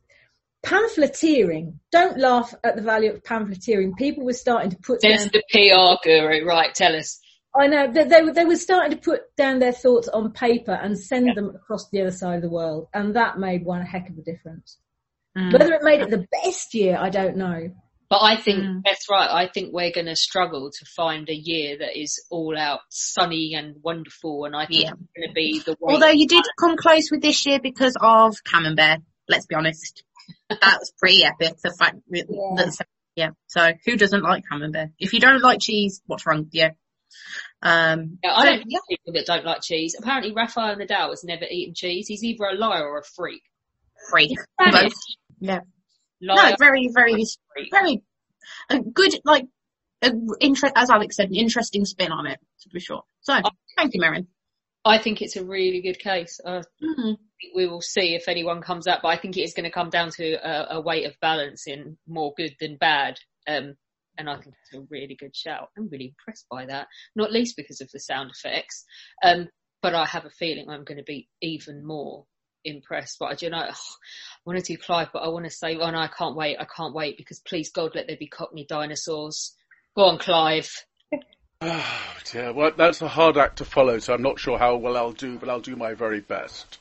pamphleteering. Don't laugh at the value of pamphleteering. People were starting to put There's down. the PR guru, right? Tell us. I know they, they, were- they were starting to put down their thoughts on paper and send them across the other side of the world, and that made one heck of a difference. Mm. Whether it made it the best year, I don't know. But I think Mm. that's right. I think we're going to struggle to find a year that is all out sunny and wonderful, and I think Yeah. it's going to be the. Although you did come close with this year because of Camembert. Let's be honest, *laughs* that was pretty epic. The fact that, that yeah. So who doesn't like Camembert? If you don't like cheese, what's wrong with you? Um, Yeah, I so, don't know people that don't like cheese. Apparently, Rafael Nadal has never eaten cheese. He's either a liar or a freak. freak. Both. Yeah. No, very, very, very a good like a interest. As Alex said, an interesting spin on it to be sure. So thank you, Marion. I think it's a really good case. Uh, Mhm. we will see if anyone comes up, but I think it is going to come down to a, a weight of balancing more good than bad. Um, and I think it's a really good shout. I'm really impressed by that, not least because of the sound effects. Um, but I have a feeling I'm going to be even more impressed. But I do you know, *sighs* I want to do Clive, but I want to say, oh no, I can't wait. I can't wait because please God, let there be Cockney dinosaurs. Go on, Clive. *sighs* Oh dear, well that's a hard act to follow, so I'm not sure how well I'll do, but I'll do my very best.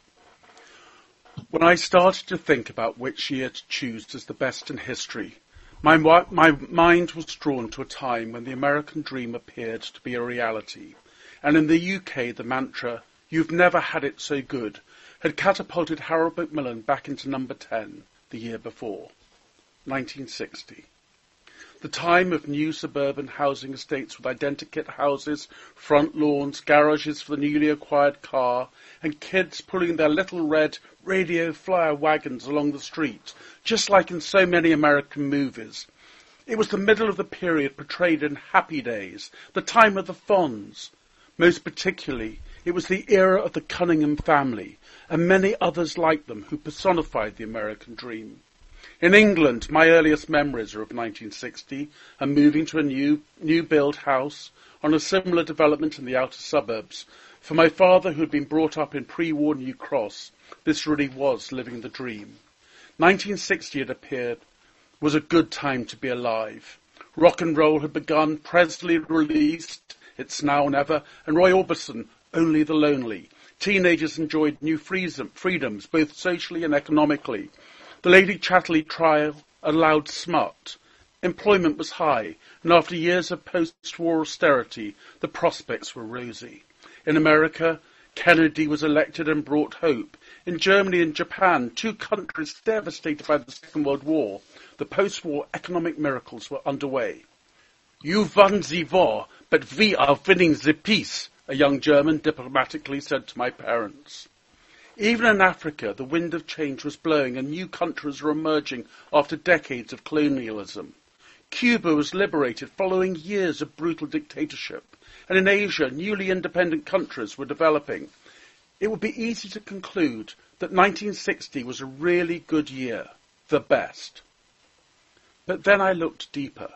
When I started to think about which year to choose as the best in history, my, my mind was drawn to a time when the American dream appeared to be a reality, and in the UK the mantra, you've never had it so good, had catapulted Harold Macmillan back into number 10 the year before, 1960 the time of new suburban housing estates with identikit houses, front lawns, garages for the newly acquired car, and kids pulling their little red radio flyer wagons along the street, just like in so many American movies. It was the middle of the period portrayed in Happy Days, the time of the Fonz. Most particularly, it was the era of the Cunningham family, and many others like them who personified the American dream. In England, my earliest memories are of 1960 and moving to a new, new build house on a similar development in the outer suburbs. For my father, who had been brought up in pre-war New Cross, this really was living the dream. 1960, it appeared, was a good time to be alive. Rock and roll had begun, Presley released It's Now or Never, and Roy Orbison, Only the Lonely. Teenagers enjoyed new freedom, freedoms, both socially and economically. The Lady Chatterley trial allowed smut. Employment was high, and after years of post-war austerity, the prospects were rosy. In America, Kennedy was elected and brought hope. In Germany and Japan, two countries devastated by the Second World War, the post-war economic miracles were underway. You won the war, but we are winning the peace, a young German diplomatically said to my parents. Even in Africa, the wind of change was blowing and new countries were emerging after decades of colonialism. Cuba was liberated following years of brutal dictatorship, and in Asia, newly independent countries were developing. It would be easy to conclude that 1960 was a really good year, the best. But then I looked deeper.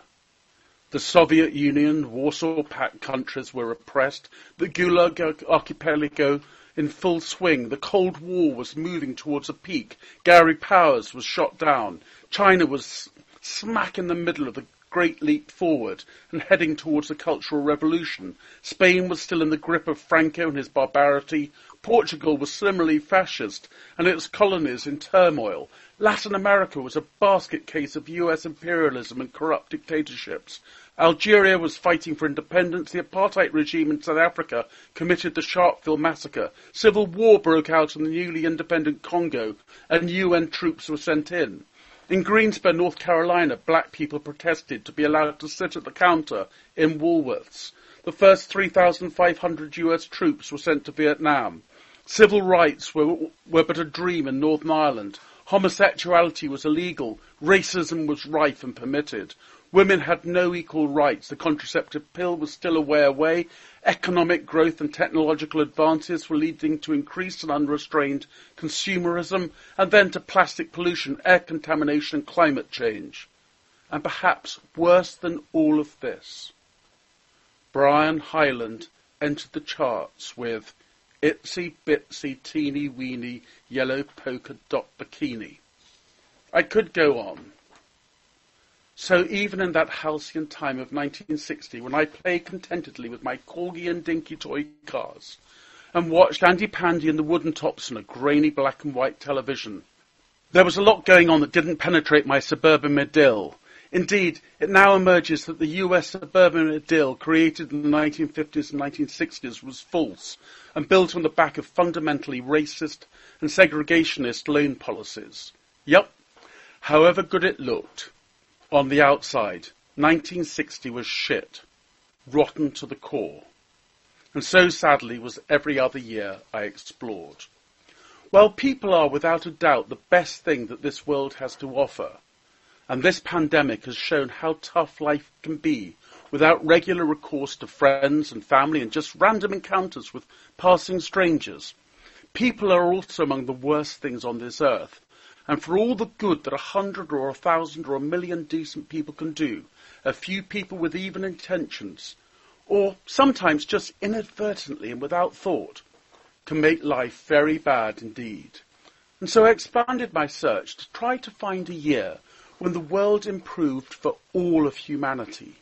The Soviet Union, Warsaw Pact countries were oppressed, the Gulag Archipelago in full swing, the Cold War was moving towards a peak, Gary Powers was shot down, China was smack in the middle of the great leap forward and heading towards the Cultural Revolution, Spain was still in the grip of Franco and his barbarity, Portugal was similarly fascist and its colonies in turmoil, Latin America was a basket case of US imperialism and corrupt dictatorships. Algeria was fighting for independence. The apartheid regime in South Africa committed the Sharpeville massacre. Civil war broke out in the newly independent Congo and UN troops were sent in. In Greensboro, North Carolina, black people protested to be allowed to sit at the counter in Woolworths. The first 3,500 US troops were sent to Vietnam. Civil rights were, were but a dream in Northern Ireland. Homosexuality was illegal. Racism was rife and permitted. Women had no equal rights. The contraceptive pill was still a way away. Economic growth and technological advances were leading to increased and unrestrained consumerism and then to plastic pollution, air contamination and climate change. And perhaps worse than all of this, Brian Hyland entered the charts with Itsy Bitsy Teeny Weeny Yellow Polka Dot Bikini. I could go on. So even in that halcyon time of 1960, when I played contentedly with my corgi and dinky toy cars, and watched Andy Pandy and the Wooden Tops on a grainy black and white television, there was a lot going on that didn't penetrate my suburban idyll. Indeed, it now emerges that the US suburban idyll created in the 1950s and 1960s was false and built on the back of fundamentally racist and segregationist loan policies. Yup, however good it looked, on the outside, 1960 was shit, rotten to the core. And so sadly was every other year I explored. Well, people are without a doubt the best thing that this world has to offer. And this pandemic has shown how tough life can be without regular recourse to friends and family and just random encounters with passing strangers. People are also among the worst things on this earth. And for all the good that a hundred or a thousand or a million decent people can do, a few people with even intentions, or sometimes just inadvertently and without thought, can make life very bad indeed. And so I expanded my search to try to find a year when the world improved for all of humanity.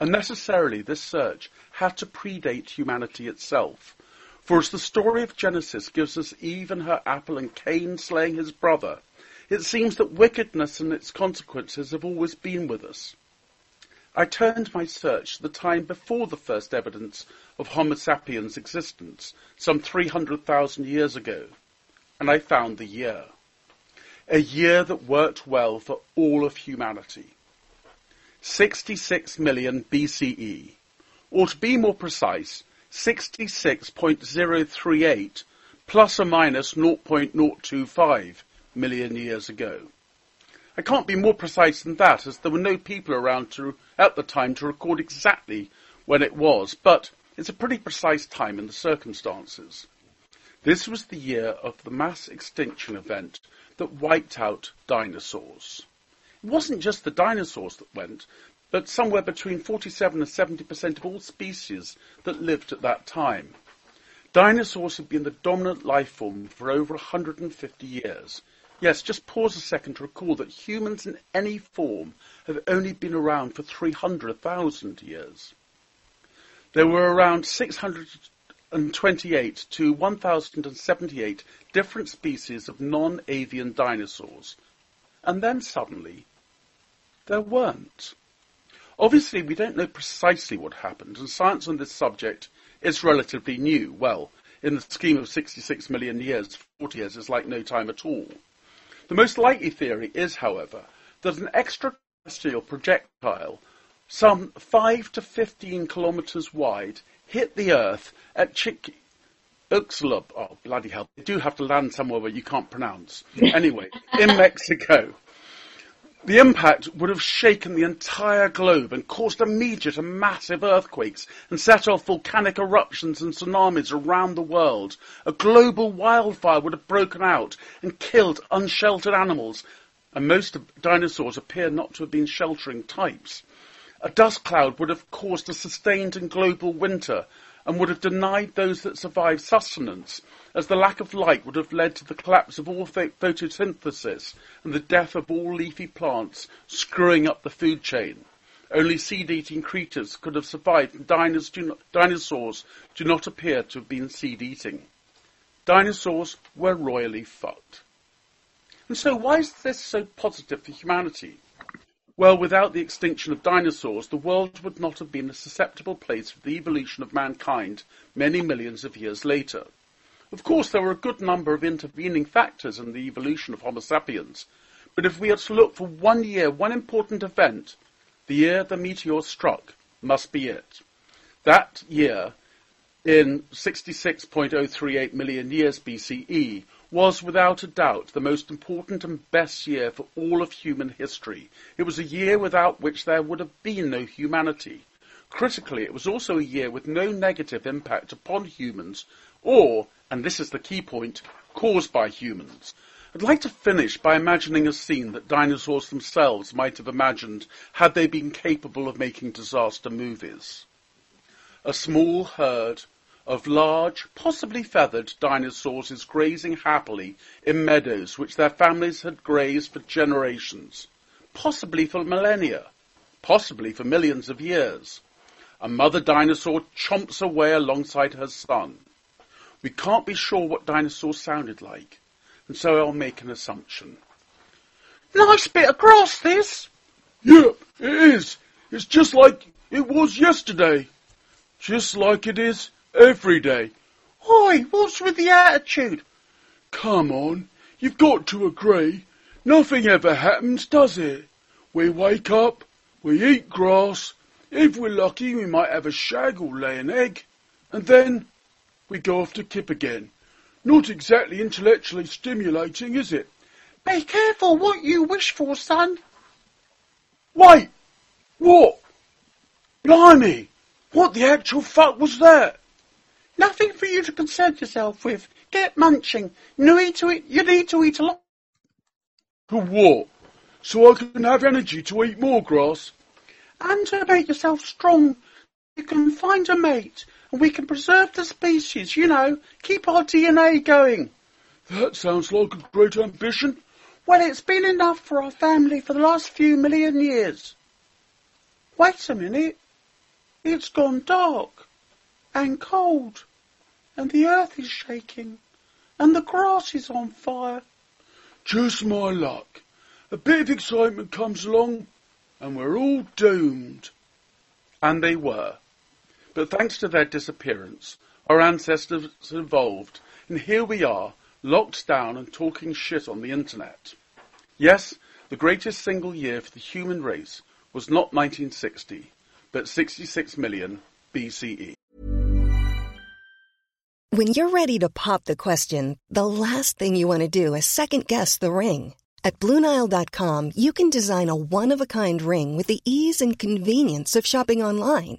And necessarily this search had to predate humanity itself. For as the story of Genesis gives us Eve and her apple and Cain slaying his brother, it seems that wickedness and its consequences have always been with us. I turned my search to the time before the first evidence of Homo sapiens' existence, some 300,000 years ago, and I found the year. A year that worked well for all of humanity. 66 million BCE, or to be more precise, 66.038 plus or minus 0.025 million years ago. I can't be more precise than that, as there were no people around to, at the time to record exactly when it was, but it's a pretty precise time in the circumstances. This was the year of the mass extinction event that wiped out dinosaurs. It wasn't just the dinosaurs that went, but somewhere between 47 and 70% of all species that lived at that time. Dinosaurs have been the dominant life form for over 150 years. Yes, just pause a second to recall that humans in any form have only been around for 300,000 years. There were around 628 to 1,078 different species of non-avian dinosaurs. And then suddenly, there weren't. Obviously, we don't know precisely what happened, and science on this subject is relatively new. Well, in the scheme of 66 million years, 40 years is like no time at all. The most likely theory is, however, that an extraterrestrial projectile, some 5 to 15 kilometers wide, hit the Earth at Chik Uxlub. Oh, bloody hell. They do have to land somewhere where you can't pronounce. *laughs* Anyway, in Mexico. The impact would have shaken the entire globe and caused immediate and massive earthquakes and set off volcanic eruptions and tsunamis around the world. A global wildfire would have broken out and killed unsheltered animals, and most dinosaurs appear not to have been sheltering types. A dust cloud would have caused a sustained and global winter and would have denied those that survived sustenance as the lack of light would have led to the collapse of all photosynthesis and the death of all leafy plants, screwing up the food chain. Only seed-eating creatures could have survived, and dinosaurs do not appear to have been seed-eating. Dinosaurs were royally fucked. And so why is this so positive for humanity? Well, without the extinction of dinosaurs, the world would not have been a susceptible place for the evolution of mankind many millions of years later. Of course, there were a good number of intervening factors in the evolution of Homo sapiens, but if we are to look for one year, one important event, the year the meteor struck must be it. That year, in 66.038 million years BCE, was without a doubt the most important and best year for all of human history. It was a year without which there would have been no humanity. Critically, it was also a year with no negative impact upon humans or, and this is the key point, caused by humans. I'd like to finish by imagining a scene that dinosaurs themselves might have imagined had they been capable of making disaster movies. A small herd of large, possibly feathered dinosaurs is grazing happily in meadows which their families had grazed for generations, possibly for millennia, possibly for millions of years. A mother dinosaur chomps away alongside her son. We can't be sure what dinosaurs sounded like, and so I'll make an assumption. Nice bit of grass, this. Yep, it is. It's just like it was yesterday. Just like it is every day. Oi, what's with the attitude? Come on, you've got to agree. Nothing ever happens, does it? We wake up, we eat grass. If we're lucky, we might have a shag or lay an egg. And then we go off to kip again. Not exactly intellectually stimulating, is it? Be careful what you wish for, son. Wait! What? Blimey! What the actual fuck was that? Nothing for you to concern yourself with. Get munching. You need to eat, you need to eat a lot. For what? So I can have energy to eat more grass? And to make yourself strong. You can find a mate, and we can preserve the species, you know, keep our DNA going. That sounds like a great ambition. Well, it's been enough for our family for the last few million years. Wait a minute. It's gone dark and cold, and the earth is shaking, and the grass is on fire. Just my luck. A bit of excitement comes along, and we're all doomed. And they were. But thanks to their disappearance, our ancestors evolved, and here we are, locked down and talking shit on the internet. Yes, the greatest single year for the human race was not 1960, but 66 million BCE. When you're ready to pop the question, the last thing you want to do is second guess the ring. At Bluenile.com, you can design a one of a kind ring with the ease and convenience of shopping online.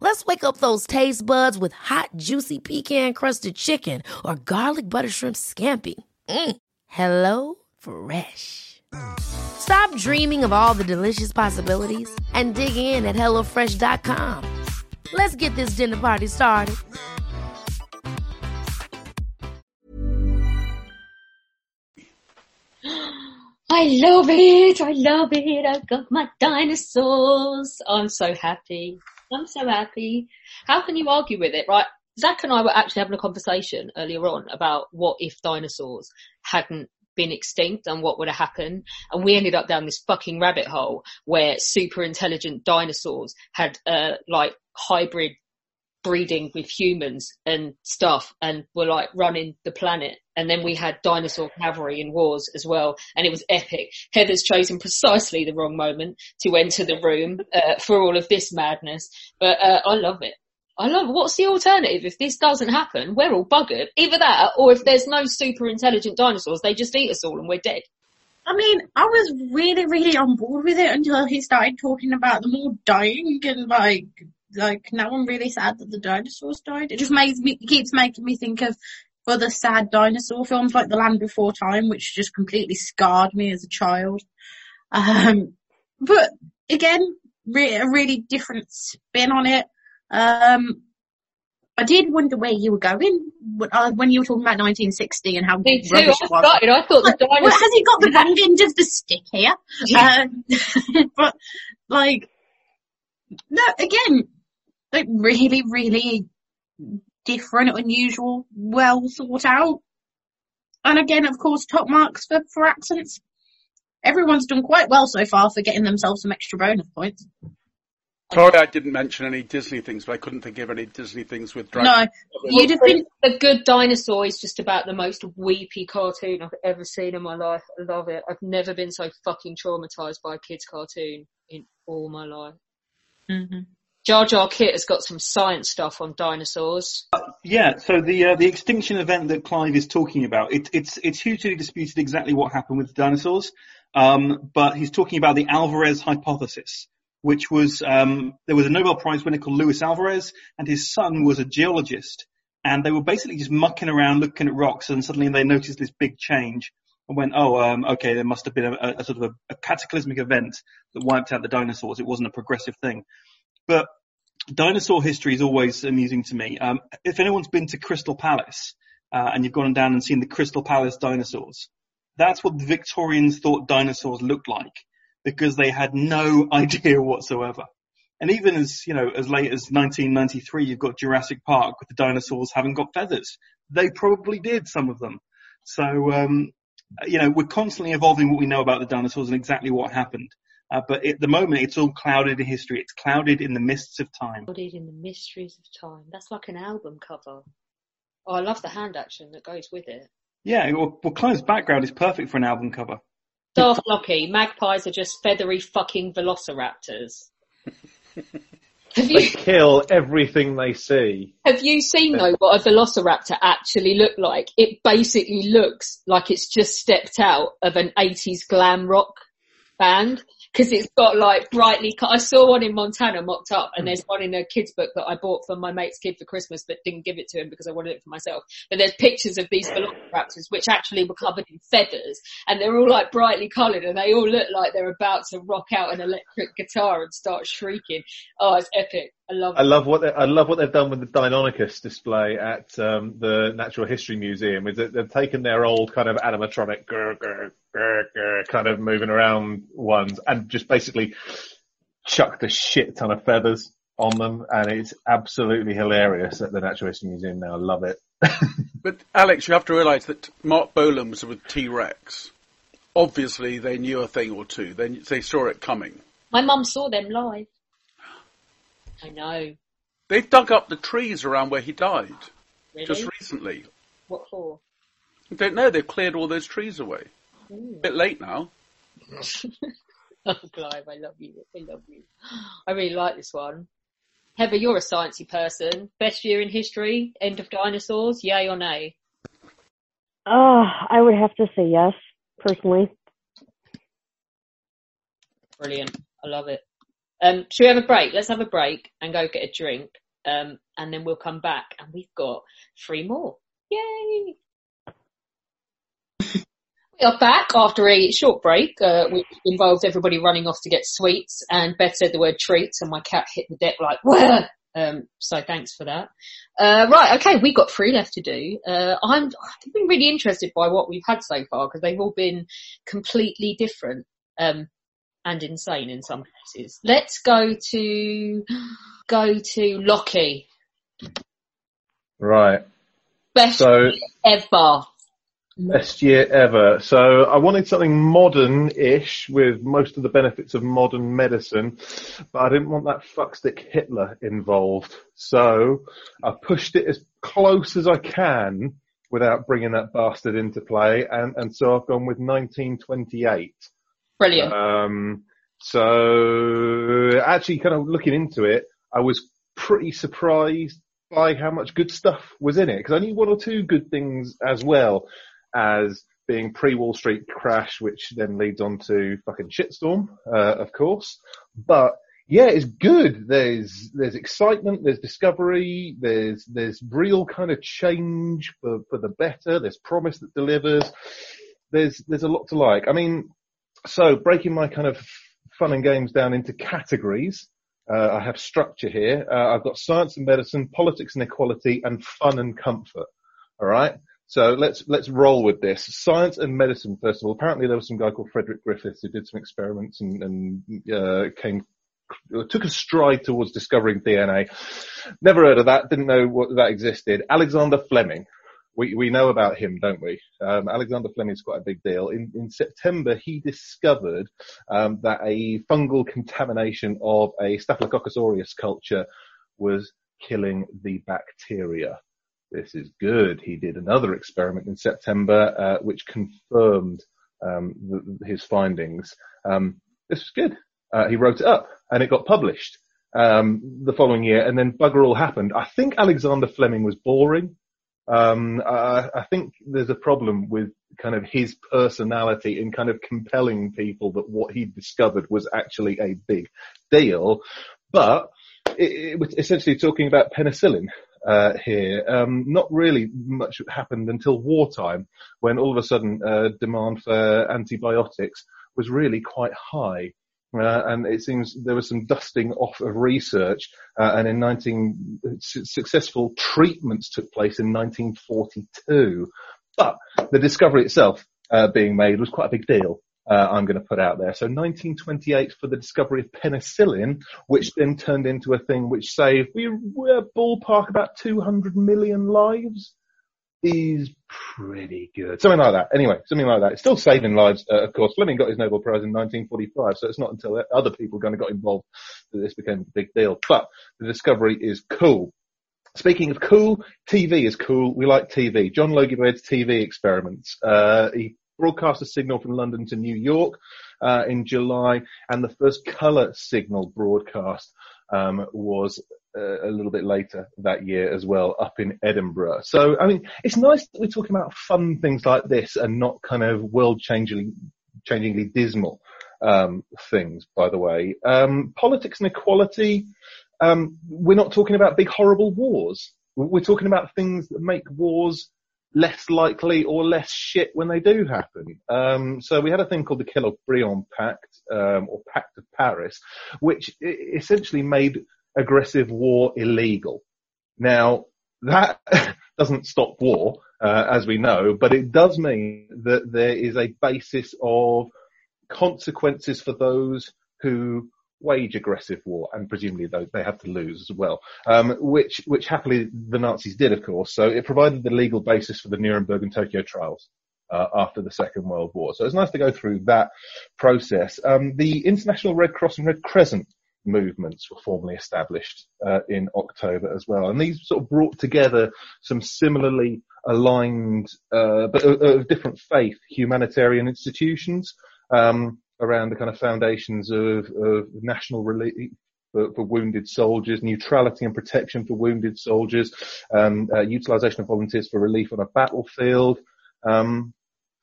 Let's wake up those taste buds with hot, juicy pecan crusted chicken or garlic butter shrimp scampi. Mm. Hello Fresh. Stop dreaming of all the delicious possibilities and dig in at HelloFresh.com. Let's get this dinner party started. I love it. I love it. I've got my dinosaurs. I'm so happy. I'm so happy. How can you argue with it, right? Zach and I were actually having a conversation earlier on about what if dinosaurs hadn't been extinct and what would have happened. And we ended up down this fucking rabbit hole where super intelligent dinosaurs had, uh, like hybrid breeding with humans and stuff and were like running the planet. And then we had dinosaur cavalry in wars as well. And it was epic. Heather's chosen precisely the wrong moment to enter the room uh, for all of this madness. But uh, I love it. I love. What's the alternative if this doesn't happen? We're all buggered. Either that or if there's no super intelligent dinosaurs, they just eat us all and we're dead. I mean, I was really, really on board with it until he started talking about them all dying and like like now I'm really sad that the dinosaurs died. It just makes me keeps making me think of other sad dinosaur films like The Land Before Time, which just completely scarred me as a child. Um, but again, re- a really different spin on it. Um, I did wonder where you were going uh, when you were talking about 1960 and how Me too. rubbish I it was. started. I thought the Well, has he got the wrong end of the stick here? Um, *laughs* but like, no, again, like really, really different, unusual, well thought out. And again, of course, top marks for, for accents. Everyone's done quite well so far for getting themselves some extra bonus points. Sorry I didn't mention any Disney things, but I couldn't think of any Disney things with dragons. No, you'd have been The Good Dinosaur is just about the most weepy cartoon I've ever seen in my life. I love it. I've never been so fucking traumatized by a kid's cartoon in all my life. Mm-hmm. Jar Jar Kit has got some science stuff on dinosaurs. Yeah, so the uh, the extinction event that Clive is talking about, it, it's it's hugely disputed exactly what happened with the dinosaurs, um, but he's talking about the Alvarez hypothesis, which was um, there was a Nobel Prize winner called Luis Alvarez, and his son was a geologist, and they were basically just mucking around looking at rocks, and suddenly they noticed this big change and went, oh, um, okay, there must have been a, a sort of a, a cataclysmic event that wiped out the dinosaurs. It wasn't a progressive thing. But dinosaur history is always amusing to me. Um, if anyone's been to Crystal Palace uh, and you've gone down and seen the Crystal Palace dinosaurs, that's what the Victorians thought dinosaurs looked like because they had no *laughs* idea whatsoever. And even as you know, as late as 1993, you've got Jurassic Park with the dinosaurs having got feathers. They probably did some of them. So um, you know, we're constantly evolving what we know about the dinosaurs and exactly what happened. Uh, but at the moment, it's all clouded in history. It's clouded in the mists of time. Clouded in the mysteries of time. That's like an album cover. Oh, I love the hand action that goes with it. Yeah, well, well Clive's background is perfect for an album cover. Darth Lockie, magpies are just feathery fucking velociraptors. Have *laughs* you, they kill everything they see. Have you seen though what a velociraptor actually looked like? It basically looks like it's just stepped out of an 80s glam rock band because it's got like brightly. I saw one in Montana mocked up, and hmm. there's one in a kids book that I bought for my mate's kid for Christmas, but didn't give it to him because I wanted it for myself. But there's pictures of these velociraptors which actually were covered in feathers, and they're all like brightly coloured, and they all look like they're about to rock out an electric guitar and start shrieking. Oh, it's epic. I love. I love what they, I love what they've done with the Deinonychus display at um, the Natural History Museum. Is that they've taken their old kind of animatronic grr, grr, grr, grr, kind of moving around ones and just basically chucked a shit ton of feathers on them, and it's absolutely hilarious at the Natural History Museum now. I love it. *laughs* but Alex, you have to realise that Marc Bolan was with T Rex. Obviously, they knew a thing or two. They they saw it coming. My mum saw them live. I know. They've dug up the trees around where he died. Really? Just recently. What for? I don't know. They've cleared all those trees away. Ooh. A bit late now. *laughs* oh, Clive, I love you. I love you. I really like this one. Heather, you're a sciencey person. Best year in history? End of dinosaurs? Yay or nay? Uh, I would have to say yes, personally. Brilliant. I love it. Um, should we have a break? Let's have a break and go get a drink. Um, and then we'll come back and we've got three more. Yay! *laughs* we are back after a short break, uh, which involved everybody running off to get sweets and Beth said the word treats and my cat hit the deck like, where? Um, so thanks for that. Uh, right, okay, we've got three left to do. Uh, I'm, I've been really interested by what we've had so far because they've all been completely different. Um, and insane in some cases. Let's go to go to Lockie. Right. Best so, ever. Best year ever. So I wanted something modern-ish with most of the benefits of modern medicine, but I didn't want that fuckstick Hitler involved. So I pushed it as close as I can without bringing that bastard into play, and, and so I've gone with 1928. Brilliant. Um, so actually kind of looking into it, I was pretty surprised by how much good stuff was in it because I knew one or two good things as well as being pre-Wall Street crash, which then leads on to fucking shitstorm, uh, of course. But yeah, it's good. There's there's excitement, there's discovery, there's there's real kind of change for for the better. There's promise that delivers. There's there's a lot to like. I mean, so breaking my kind of fun and games down into categories. Uh, I have structure here. Uh, I've got science and medicine, politics and equality, and fun and comfort. All right. So let's let's roll with this. Science and medicine first of all. Apparently there was some guy called Frederick Griffiths who did some experiments and, and uh, came took a stride towards discovering DNA. Never heard of that. Didn't know what that existed. Alexander Fleming we, we know about him, don't we? Um, Alexander Fleming is quite a big deal. In, in September, he discovered um, that a fungal contamination of a Staphylococcus aureus culture was killing the bacteria. This is good. He did another experiment in September, uh, which confirmed um, the, his findings. Um, this was good. Uh, he wrote it up, and it got published. um, the following year, and then bugger all happened. I think Alexander Fleming was boring. Um, I, I think there's a problem with kind of his personality in kind of compelling people that what he discovered was actually a big deal. But it, it was essentially talking about penicillin uh, here. Um, not really much happened until wartime, when all of a sudden uh, demand for antibiotics was really quite high. Uh, and it seems there was some dusting off of research, uh, and in 19 su- successful treatments took place in 1942. But the discovery itself uh, being made was quite a big deal. Uh, I'm going to put out there. So 1928 for the discovery of penicillin, which then turned into a thing which saved we were ballpark about 200 million lives. Is pretty good. Something like that. Anyway, something like that. It's still saving lives, uh, of course. Fleming got his Nobel Prize in 1945, so it's not until other people kind of got involved that this became a big deal. But the discovery is cool. Speaking of cool, TV is cool. We like TV. John Logie Baird's TV experiments. Uh, he broadcast a signal from London to New York uh, in July, and the first colour signal broadcast um, was uh, a little bit later that year as well, up in Edinburgh. So, I mean, it's nice that we're talking about fun things like this and not kind of world-changingly, changingly dismal um, things. By the way, um, politics and equality. Um, we're not talking about big horrible wars. We're talking about things that make wars less likely or less shit when they do happen. Um, so we had a thing called the Kellogg-Briand Pact, um, or Pact of Paris, which essentially made aggressive war illegal. Now, that *laughs* doesn't stop war, uh, as we know, but it does mean that there is a basis of consequences for those who wage aggressive war, and presumably they have to lose as well, um, which which happily the Nazis did, of course. So it provided the legal basis for the Nuremberg and Tokyo trials. Uh, after the Second World War. So it's nice to go through that process. Um, the International Red Cross and Red Crescent movements were formally established uh, in October as well. And these sort of brought together some similarly aligned, uh, but of, different faith, humanitarian institutions. Um, around the kind of foundations of, of national relief for, for, wounded soldiers, neutrality and protection for wounded soldiers, um, uh, utilization of volunteers for relief on a battlefield. Um,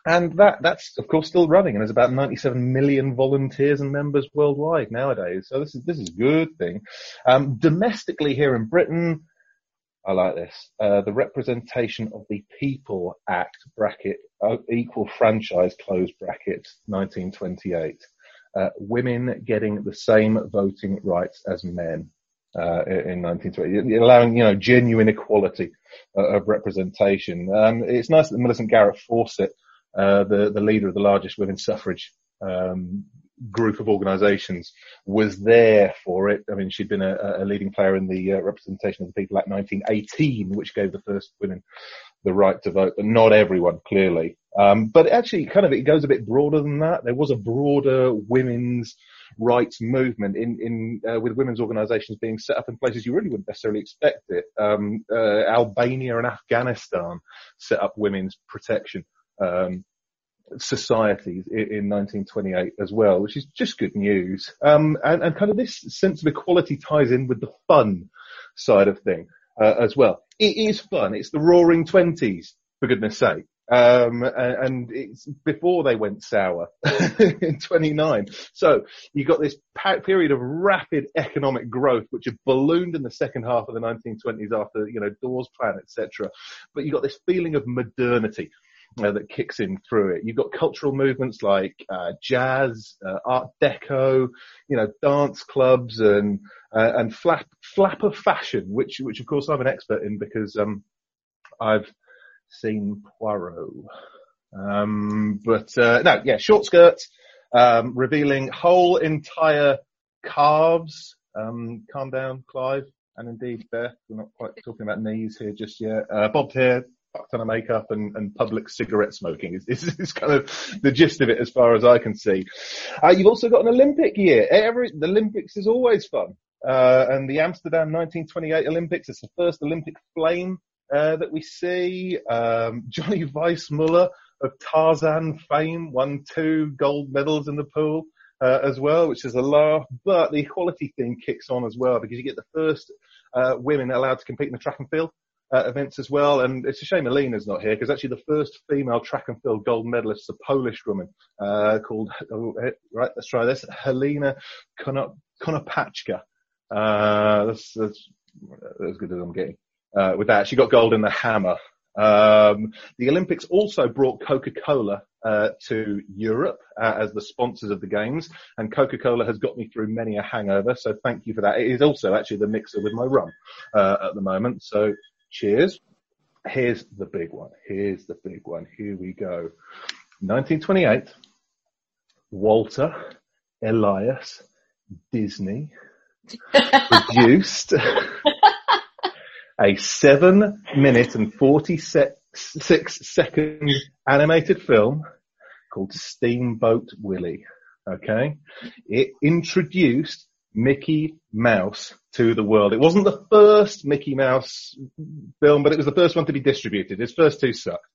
and that, that's of course still running and there's about 97 million volunteers and members worldwide nowadays. So this is, this is a good thing. Um, domestically here in Britain, I like this. Uh, the Representation of the People Act bracket uh, equal franchise close bracket 1928. Uh, women getting the same voting rights as men uh, in 1920, allowing you know genuine equality uh, of representation. Um, it's nice that Millicent Garrett Fawcett, uh, the the leader of the largest women's suffrage um, group of organisations was there for it. I mean, she'd been a, a leading player in the uh, Representation of the People Act 1918, which gave the first women the right to vote, but not everyone, clearly. Um, but actually, kind of, it goes a bit broader than that. There was a broader women's rights movement in, in uh, with women's organisations being set up in places you really wouldn't necessarily expect it. Um, uh, Albania and Afghanistan set up women's protection um, societies in, in, 1928 as well, which is just good news. Um, and, and, kind of this sense of equality ties in with the fun side of thing uh, as well. It is fun. It's the roaring twenties, for goodness sake. Um, and it's before they went sour *laughs* in 29. So you got this period of rapid economic growth, which had ballooned in the second half of the 1920s after, you know, Dawes Plan, etc. But you got this feeling of modernity uh, that kicks in through it. You've got cultural movements like uh, jazz, uh, Art Deco, you know, dance clubs, and uh, and flap, flapper fashion, which which of course I'm an expert in because um, I've seen Poirot. Um, but uh, no, yeah, short skirts, um, revealing whole entire calves. Um, calm down, Clive, and indeed Beth. We're not quite talking about knees here just yet. Uh, bobbed hair, fuck ton of makeup and, and public cigarette smoking is, is, is, kind of the gist of it as far as I can see. Uh, you've also got an Olympic year. Every, the Olympics is always fun. Uh, and the Amsterdam 1928 Olympics is the first Olympic flame uh, that we see. Um, *laughs* Johnny Weissmuller of Tarzan fame won two gold medals in the pool. uh, as well, which is a laugh. But the equality thing kicks on as well because you get the first uh, women allowed to compete in the track and field uh, events as well. And it's a shame Alina's not here because actually the first female track and field gold medalist is a Polish woman uh, called, oh, eh, right, let's try this, Helena Konopachka. Uh, that's, that's as good as I'm getting. Uh, with that, she got gold in the hammer. Um, the Olympics also brought Coca-Cola uh, to Europe uh, as the sponsors of the games, and Coca-Cola has got me through many a hangover. So thank you for that. It is also actually the mixer with my rum uh, at the moment. So cheers. Here's the big one. Here's the big one. Here we go. 1928. Walter Elias Disney produced *laughs* a seven minute and 46 second animated film called Steamboat Willie. Okay. It introduced Mickey Mouse to the world. It wasn't the first Mickey Mouse film, but it was the first one to be distributed. His first two sucked.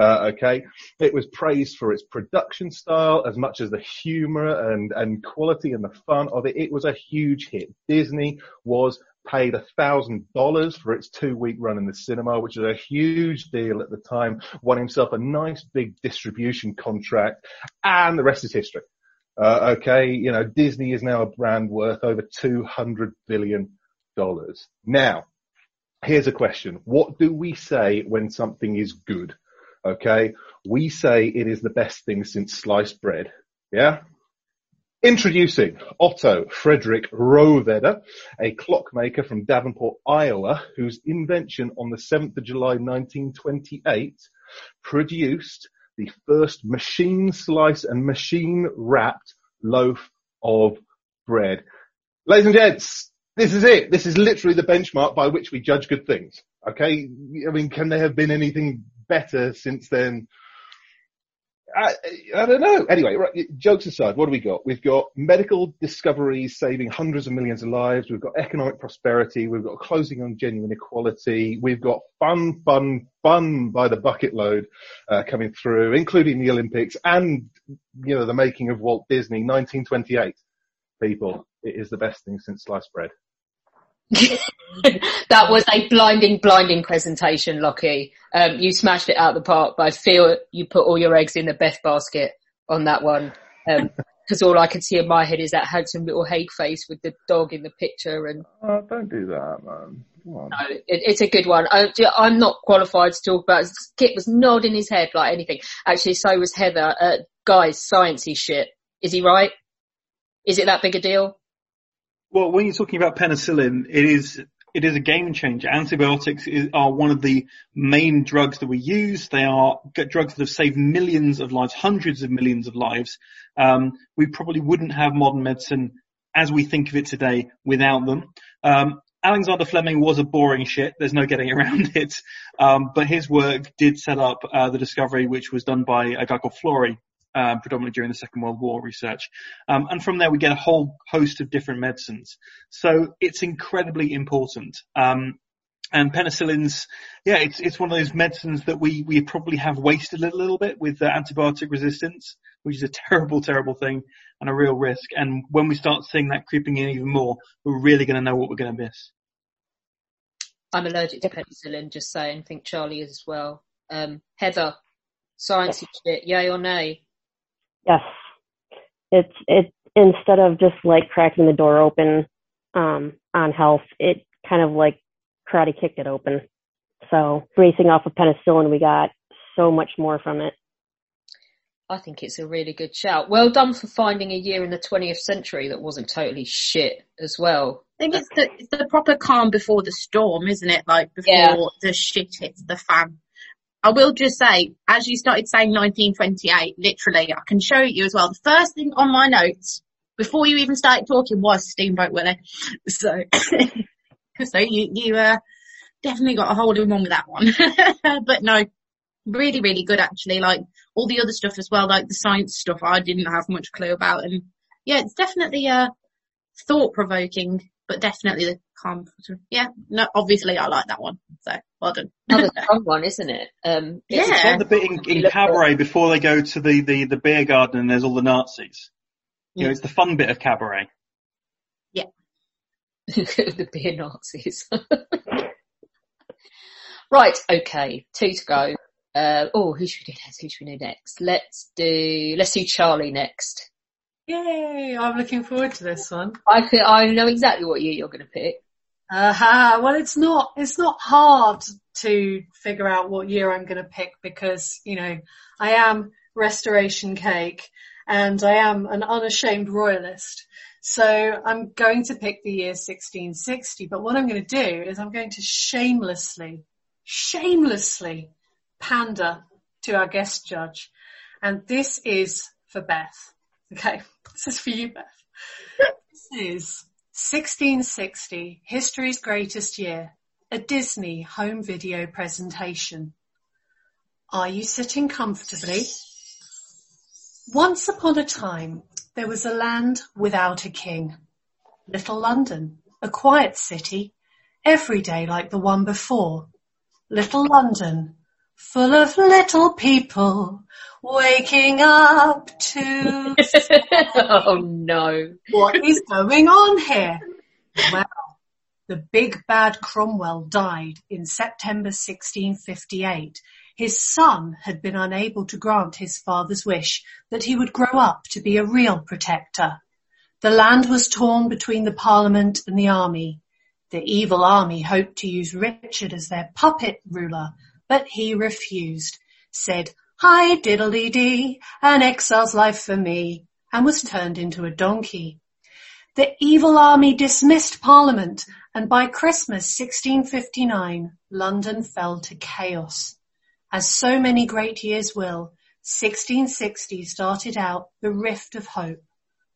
Uh, okay. It was praised for its production style as much as the humor and, and quality and the fun of it. It was a huge hit. Disney was paid a thousand dollars for its two week run in the cinema, which was a huge deal at the time, won himself a nice big distribution contract and the rest is history. Uh, okay. You know, Disney is now a brand worth over 200 billion dollars. Now, here's a question. What do we say when something is good? Okay. We say it is the best thing since sliced bread. Yeah. Introducing Otto Frederick Rohwedder, a clockmaker from Davenport, Iowa, whose invention on the 7th of July 1928 produced the first machine slice and machine wrapped loaf of bread. Ladies and gents, this is it. This is literally the benchmark by which we judge good things. Okay. I mean, can there have been anything better since then? I, I don't know. Anyway, right, jokes aside, what do we got? We've got medical discoveries saving hundreds of millions of lives. We've got economic prosperity. We've got closing on genuine equality. We've got fun, fun, fun by the bucket load uh, coming through, including the Olympics and, you know, the making of Walt Disney, 1928. People, it is the best thing since sliced bread. *laughs* that was a blinding, blinding presentation, Lockie. Um, you smashed it out of the park, but I feel you put all your eggs in the Beth basket on that one. Um, *laughs* cause all I could see in my head is that handsome little Haig face with the dog in the picture and. Oh, don't do that, man. No, it, it's a good one. I, am not qualified to talk about it. Kit was nodding his head like anything. Actually, so was Heather. Uh, guys, sciencey shit. Is he right? Is it that big a deal? Well, when you're talking about penicillin, it is it is a game changer. Antibiotics is, are one of the main drugs that we use. They are drugs that have saved millions of lives, hundreds of millions of lives. Um, we probably wouldn't have modern medicine as we think of it today without them. Um, Alexander Fleming was a boring shit. There's no getting *laughs* around it. Um, but his work did set up uh, the discovery, which was done by a guy called Florey, um, predominantly during the Second World War research. Um, and from there we get a whole host of different medicines. So it's incredibly important. Um, and penicillins, yeah, it's it's one of those medicines that we we probably have wasted a little bit with uh, antibiotic resistance, which is a *laughs* terrible, terrible thing and a real risk. And when we start seeing that creeping in even more, we're really going to know what we're going to miss. I'm allergic to penicillin, just saying. Think Charlie is as well. Um, Heather, science shit, yay or nay? Yes. It's it instead of just like cracking the door open um, on health, it kind of like karate kicked it open. So racing off of penicillin, we got so much more from it. I think it's a really good shout. Well done for finding a year in the 20th century that wasn't totally shit as well. I think it's the, it's the proper calm before the storm, isn't it? Like before yeah. the shit hits the fan. I will just say, as you started saying 1928, literally, I can show you as well. The first thing on my notes before you even started talking was Steamboat Willie. *laughs* So, *laughs* so you, you, uh, definitely got a hold of one with that one. *laughs* but no, really, really good actually. Like all the other stuff as well, like the science stuff I didn't have much clue about. And yeah, it's definitely, uh, thought provoking but definitely the calm. Yeah, no, obviously I like that one. So well done. Another *laughs* strong one, isn't it? Um, yeah. it's the bit in, in Cabaret before they go to the, the, the beer garden and there's all the Nazis. You know, it's the fun bit of cabaret. Yeah. *laughs* the beer Nazis. *laughs* right, okay, two to go. Uh, oh, who should we do next? Who should we do next? Let's do, let's do Charlie next. Yay! I'm looking forward to this one. I could, I know exactly what year you're going to pick. Aha! Well, it's not it's not hard to figure out what year I'm going to pick because you know I am Restoration Cake and I am an unashamed royalist. So I'm going to pick the year 1660. But what I'm going to do is I'm going to shamelessly, shamelessly pander to our guest judge, and this is for Beth. Okay, this is for you, Beth. this is 1660, history's greatest year, a Disney home video presentation. Are you sitting comfortably? Once upon a time, there was a land without a king. Little London, a quiet city, every day like the one before. Little London, full of little people, waking up to. *laughs* oh no. What is going on here? Well, the big bad Cromwell died in September 1658. His son had been unable to grant his father's wish that he would grow up to be a real protector. The land was torn between the parliament and the army. The evil army hoped to use Richard as their puppet ruler, but he refused, said, Hi diddly dee, an exile's life for me, and was turned into a donkey. The evil army dismissed parliament and by Christmas 1659, London fell to chaos. As so many great years will, 1660 started out the rift of hope.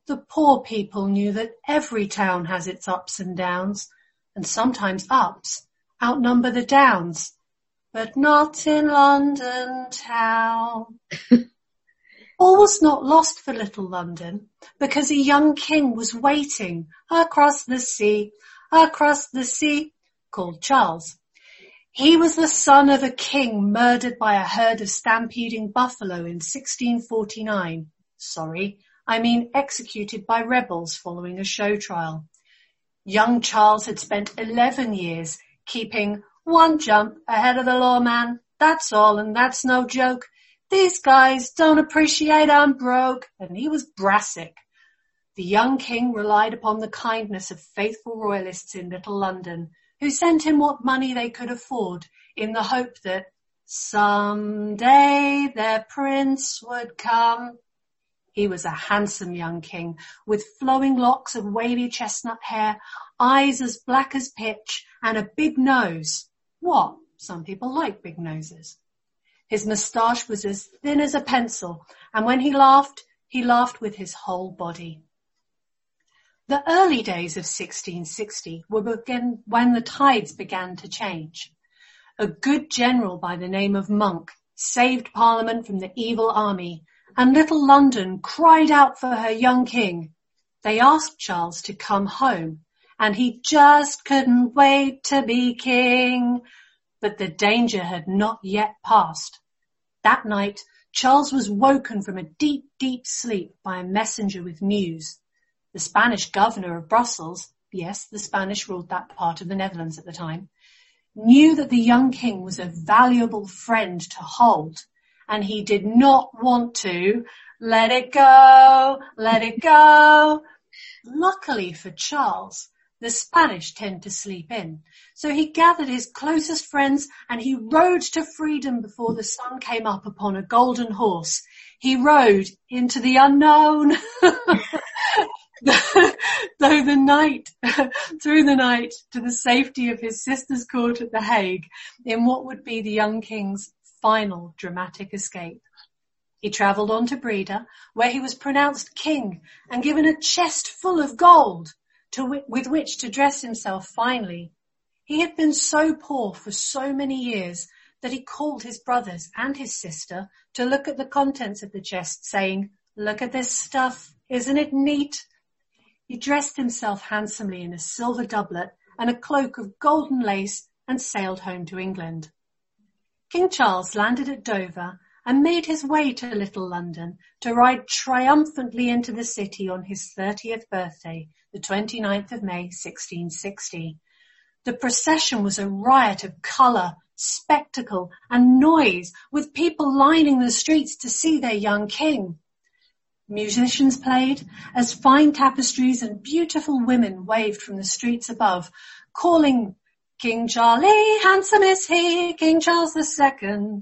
The poor people knew that every town has its ups and downs, and sometimes ups outnumber the downs, but not in London town. *laughs* All was not lost for little London, because a young king was waiting across the sea, across the sea, called Charles. He was the son of a king murdered by a herd of stampeding buffalo in 1649. Sorry, I mean executed by rebels following a show trial. Young Charles had spent 11 years keeping one jump ahead of the lawman. That's all, and that's no joke. These guys don't appreciate I'm broke, and he was brassic. The young king relied upon the kindness of faithful royalists in Little London, who sent him what money they could afford in the hope that some day their prince would come. He was a handsome young king with flowing locks of wavy chestnut hair, eyes as black as pitch, and a big nose. What? Some people like big noses. His moustache was as thin as a pencil, and when he laughed, he laughed with his whole body. The early days of 1660 were when the tides began to change. A good general by the name of Monk saved Parliament from the evil army, and little London cried out for her young king. They asked Charles to come home, and he just couldn't wait to be king. But the danger had not yet passed. That night, Charles was woken from a deep, deep sleep by a messenger with news. The Spanish governor of Brussels, yes, the Spanish ruled that part of the Netherlands at the time, knew that the young king was a valuable friend to hold, and he did not want to let it go, let it go. Luckily for Charles, the Spanish tend to sleep in. So he gathered his closest friends and he rode to freedom before the sun came up upon a golden horse. He rode into the unknown. *laughs* though the night, *laughs* through the night to the safety of his sister's court at The Hague in what would be the young king's final dramatic escape. He travelled on to Breda where he was pronounced king and given a chest full of gold to, with which to dress himself finely. He had been so poor for so many years that he called his brothers and his sister to look at the contents of the chest saying, look at this stuff, isn't it neat? He dressed himself handsomely in a silver doublet and a cloak of golden lace and sailed home to England. King Charles landed at Dover and made his way to Little London to ride triumphantly into the city on his 30th birthday, the 29th of May 1660. The procession was a riot of colour, spectacle and noise, with people lining the streets to see their young king. Musicians played as fine tapestries and beautiful women waved from the streets above, calling King Charlie, handsome is he, King Charles the II.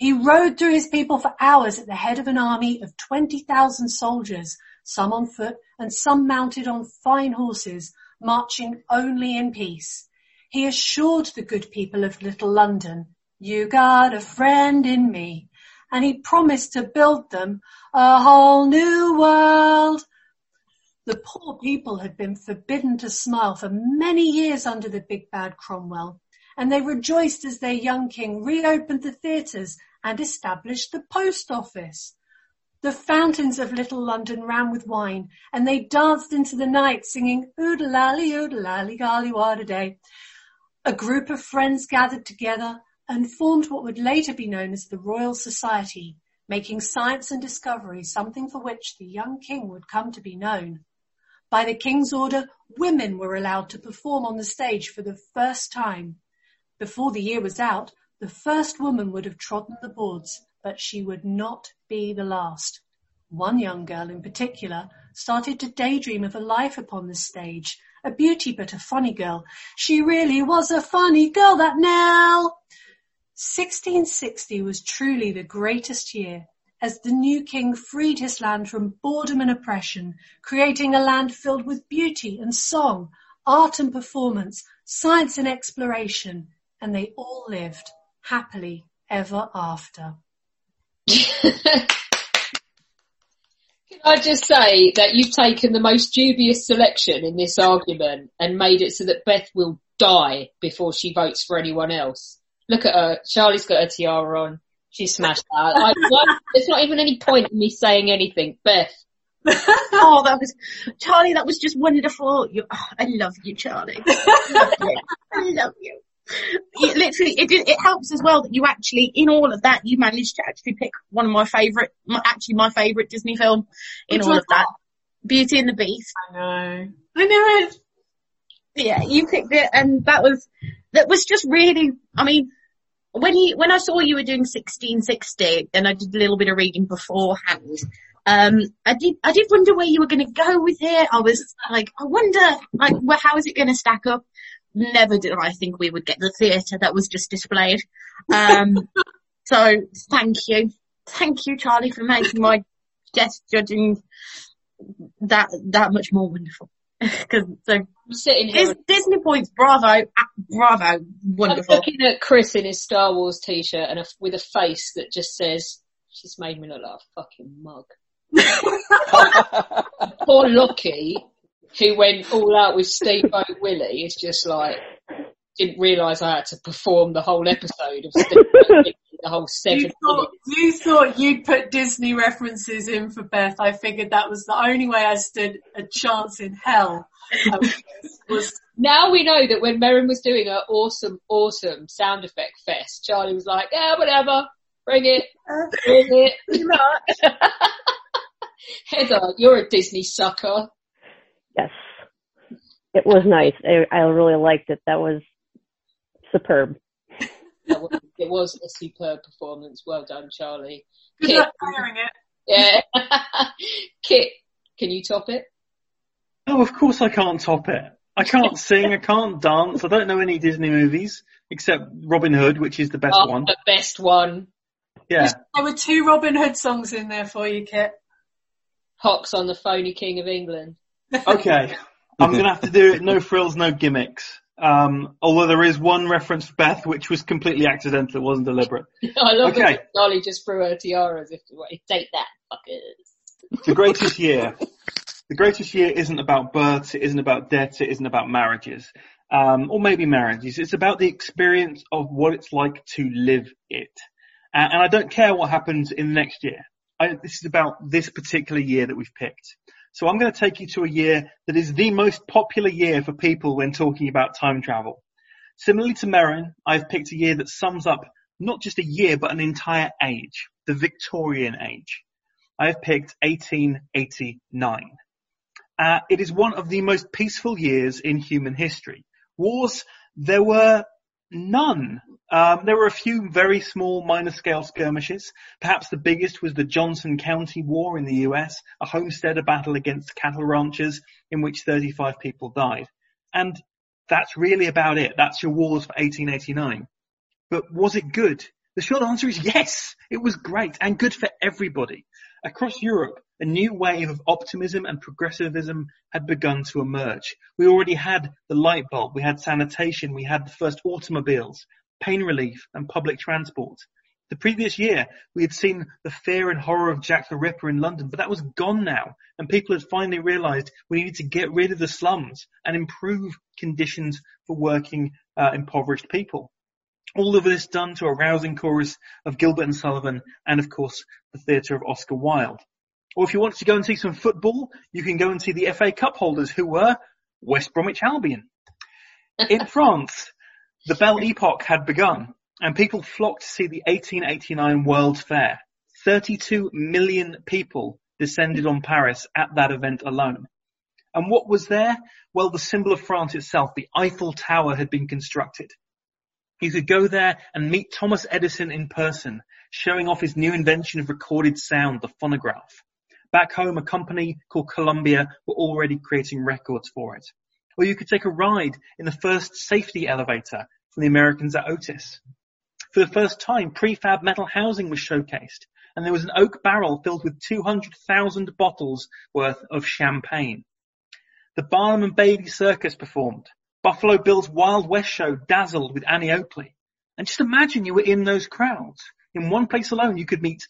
He rode through his people for hours at the head of an army of 20,000 soldiers, some on foot and some mounted on fine horses, marching only in peace. He assured the good people of Little London, you got a friend in me, and he promised to build them a whole new world. The poor people had been forbidden to smile for many years under the big bad Cromwell, and they rejoiced as their young king reopened the theatres and established the post office. The fountains of Little London ran with wine, and they danced into the night singing Oodalally, oodalally, golly, what a day. A group of friends gathered together and formed what would later be known as the Royal Society, making science and discovery something for which the young king would come to be known. By the king's order, women were allowed to perform on the stage for the first time. Before the year was out, the first woman would have trodden the boards, but she would not be the last. One young girl in particular started to daydream of a life upon the stage, a beauty but a funny girl. She really was a funny girl, that Nell. 1660 was truly the greatest year as the new king freed his land from boredom and oppression, creating a land filled with beauty and song, art and performance, science and exploration, and they all lived happily ever after. *laughs* Can I just say that you've taken the most dubious selection in this argument and made it so that Beth will die before she votes for anyone else. Look at her. Charlie's got her tiara on. She smashed that. I, *laughs* there's not even any point in me saying anything. Beth. *laughs* oh, that was Charlie. That was just wonderful. You, oh, I love you, Charlie. I love you. I love you. It literally, it it helps as well that you actually, in all of that, you managed to actually pick one of my favourite, actually my favourite Disney film in Which all of that. Beauty and the Beast. I know. I knew it. Yeah, you picked it, and that was that was just really. I mean, when you when I saw you were doing 1660, and I did a little bit of reading beforehand. Um, I did I did wonder where you were going to go with it. I was like, I wonder, like, well, how is it going to stack up? Never did I think we would get the theatre that was just displayed. Um, *laughs* so thank you, thank you, Charlie, for making my guest judging that that much more wonderful. *laughs* Because so sitting here. Dis- Disney points, bravo, bravo, wonderful. I'm looking at Chris in his Star Wars t-shirt and a, with a face that just says, she's made me look like a fucking mug. *laughs* Poor Lockie, who went all out with Steamboat Willie, is just like, didn't realise I had to perform the whole episode of Steamboat Willie, the whole seven You thought, you thought you'd put Disney references in for Beth. I figured that was the only way I stood a chance in hell. Um, was Now we know that when Merrin was doing her awesome, awesome sound effect fest, Charlie was like, yeah, whatever, bring it, bring it. *laughs* *laughs* Heather, you're a Disney sucker. Yes. It was nice. I, I really liked it. That was superb. It was a superb performance. Well done, Charlie. good Kit, luck hearing it. yeah. *laughs* Kit, can you top it? Oh, of course I can't top it. I can't *laughs* sing, I can't dance, I don't know any Disney movies, except Robin Hood, which is the best Oh, one. the best one. Yeah. There were two Robin Hood songs in there for you, Kit. Hox on the phony King of England. Okay. I'm gonna have to do it, no frills, no gimmicks. Um, although there is one reference to Beth, which was completely accidental, it wasn't deliberate. *laughs* I love Okay. that Charlie just threw her tiara as if to like, take that, fuckers. The greatest year. The greatest year isn't about births, it isn't about deaths, it isn't about marriages. Um, or maybe marriages. It's about the experience of what it's like to live it. Uh, and I don't care what happens in the next year. I, this is about this particular year that we've picked. So I'm going to take you to a year that is the most popular year for people when talking about time travel. Similarly to Merrin, I've picked a year that sums up not just a year, but an entire age, the Victorian age. I have picked 1889. Uh, it is one of the most peaceful years in human history. Wars, there were none. Um, there were a few very small minor scale skirmishes. Perhaps the biggest was the Johnson County War in the US, a homesteader battle against cattle ranchers in which 35 people died. And that's really about it. That's your wars for 1889. But was it good? The short answer is yes. It was great and good for everybody. Across Europe, a new wave of optimism and progressivism had begun to emerge. We already had the light bulb, we had sanitation, we had the first automobiles, pain relief and public transport. The previous year, we had seen the fear and horror of Jack the Ripper in London, but that was gone now, and people had finally realised we needed to get rid of the slums and improve conditions for working, uh, impoverished people. All of this done to a rousing chorus of Gilbert and Sullivan and of course the theatre of Oscar Wilde. Or if you want to go and see some football, you can go and see the FA Cup holders who were West Bromwich Albion. In *laughs* France, the Belle Epoque had begun and people flocked to see the 1889 World's Fair. 32 million people descended on Paris at that event alone. And what was there? Well, the symbol of France itself, the Eiffel Tower had been constructed. You could go there and meet Thomas Edison in person, showing off his new invention of recorded sound, the phonograph. Back home, a company called Columbia were already creating records for it. Or you could take a ride in the first safety elevator from the Americans at Otis. For the first time, prefab metal housing was showcased, and there was an oak barrel filled with 200,000 bottles worth of champagne. The Barnum and Bailey Circus performed, Buffalo Bill's Wild West show dazzled with Annie Oakley. And just imagine you were in those crowds. In one place alone, you could meet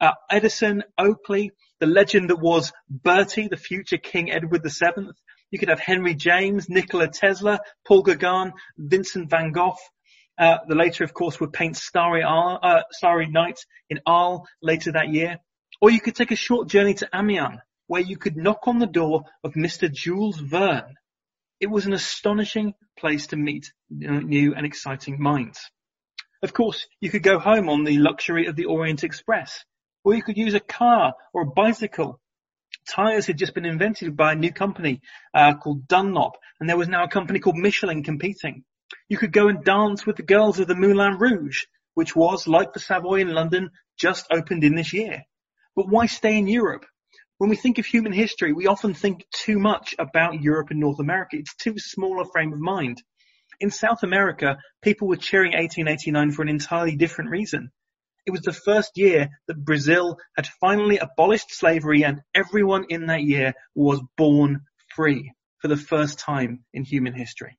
uh, Edison, Oakley, the legend that was Bertie, the future King Edward VII. You could have Henry James, Nikola Tesla, Paul Gauguin, Vincent van Gogh. Uh, the later, of course, would paint Starry, Ar- uh, Starry Night in Arles later that year. Or you could take a short journey to Amiens, where you could knock on the door of Mr. Jules Verne, it was an astonishing place to meet new and exciting minds. Of course, you could go home on the luxury of the Orient Express, or you could use a car or a bicycle. Tyres had just been invented by a new company uh, called Dunlop, and there was now a company called Michelin competing. You could go and dance with the girls of the Moulin Rouge, which was, like the Savoy in London, just opened in this year. But why stay in Europe? when we think of human history, we often think too much about Europe and North America. It's too small a frame of mind. In South America, people were cheering 1889 for an entirely different reason. It was the first year that Brazil had finally abolished slavery and everyone in that year was born free for the first time in human history.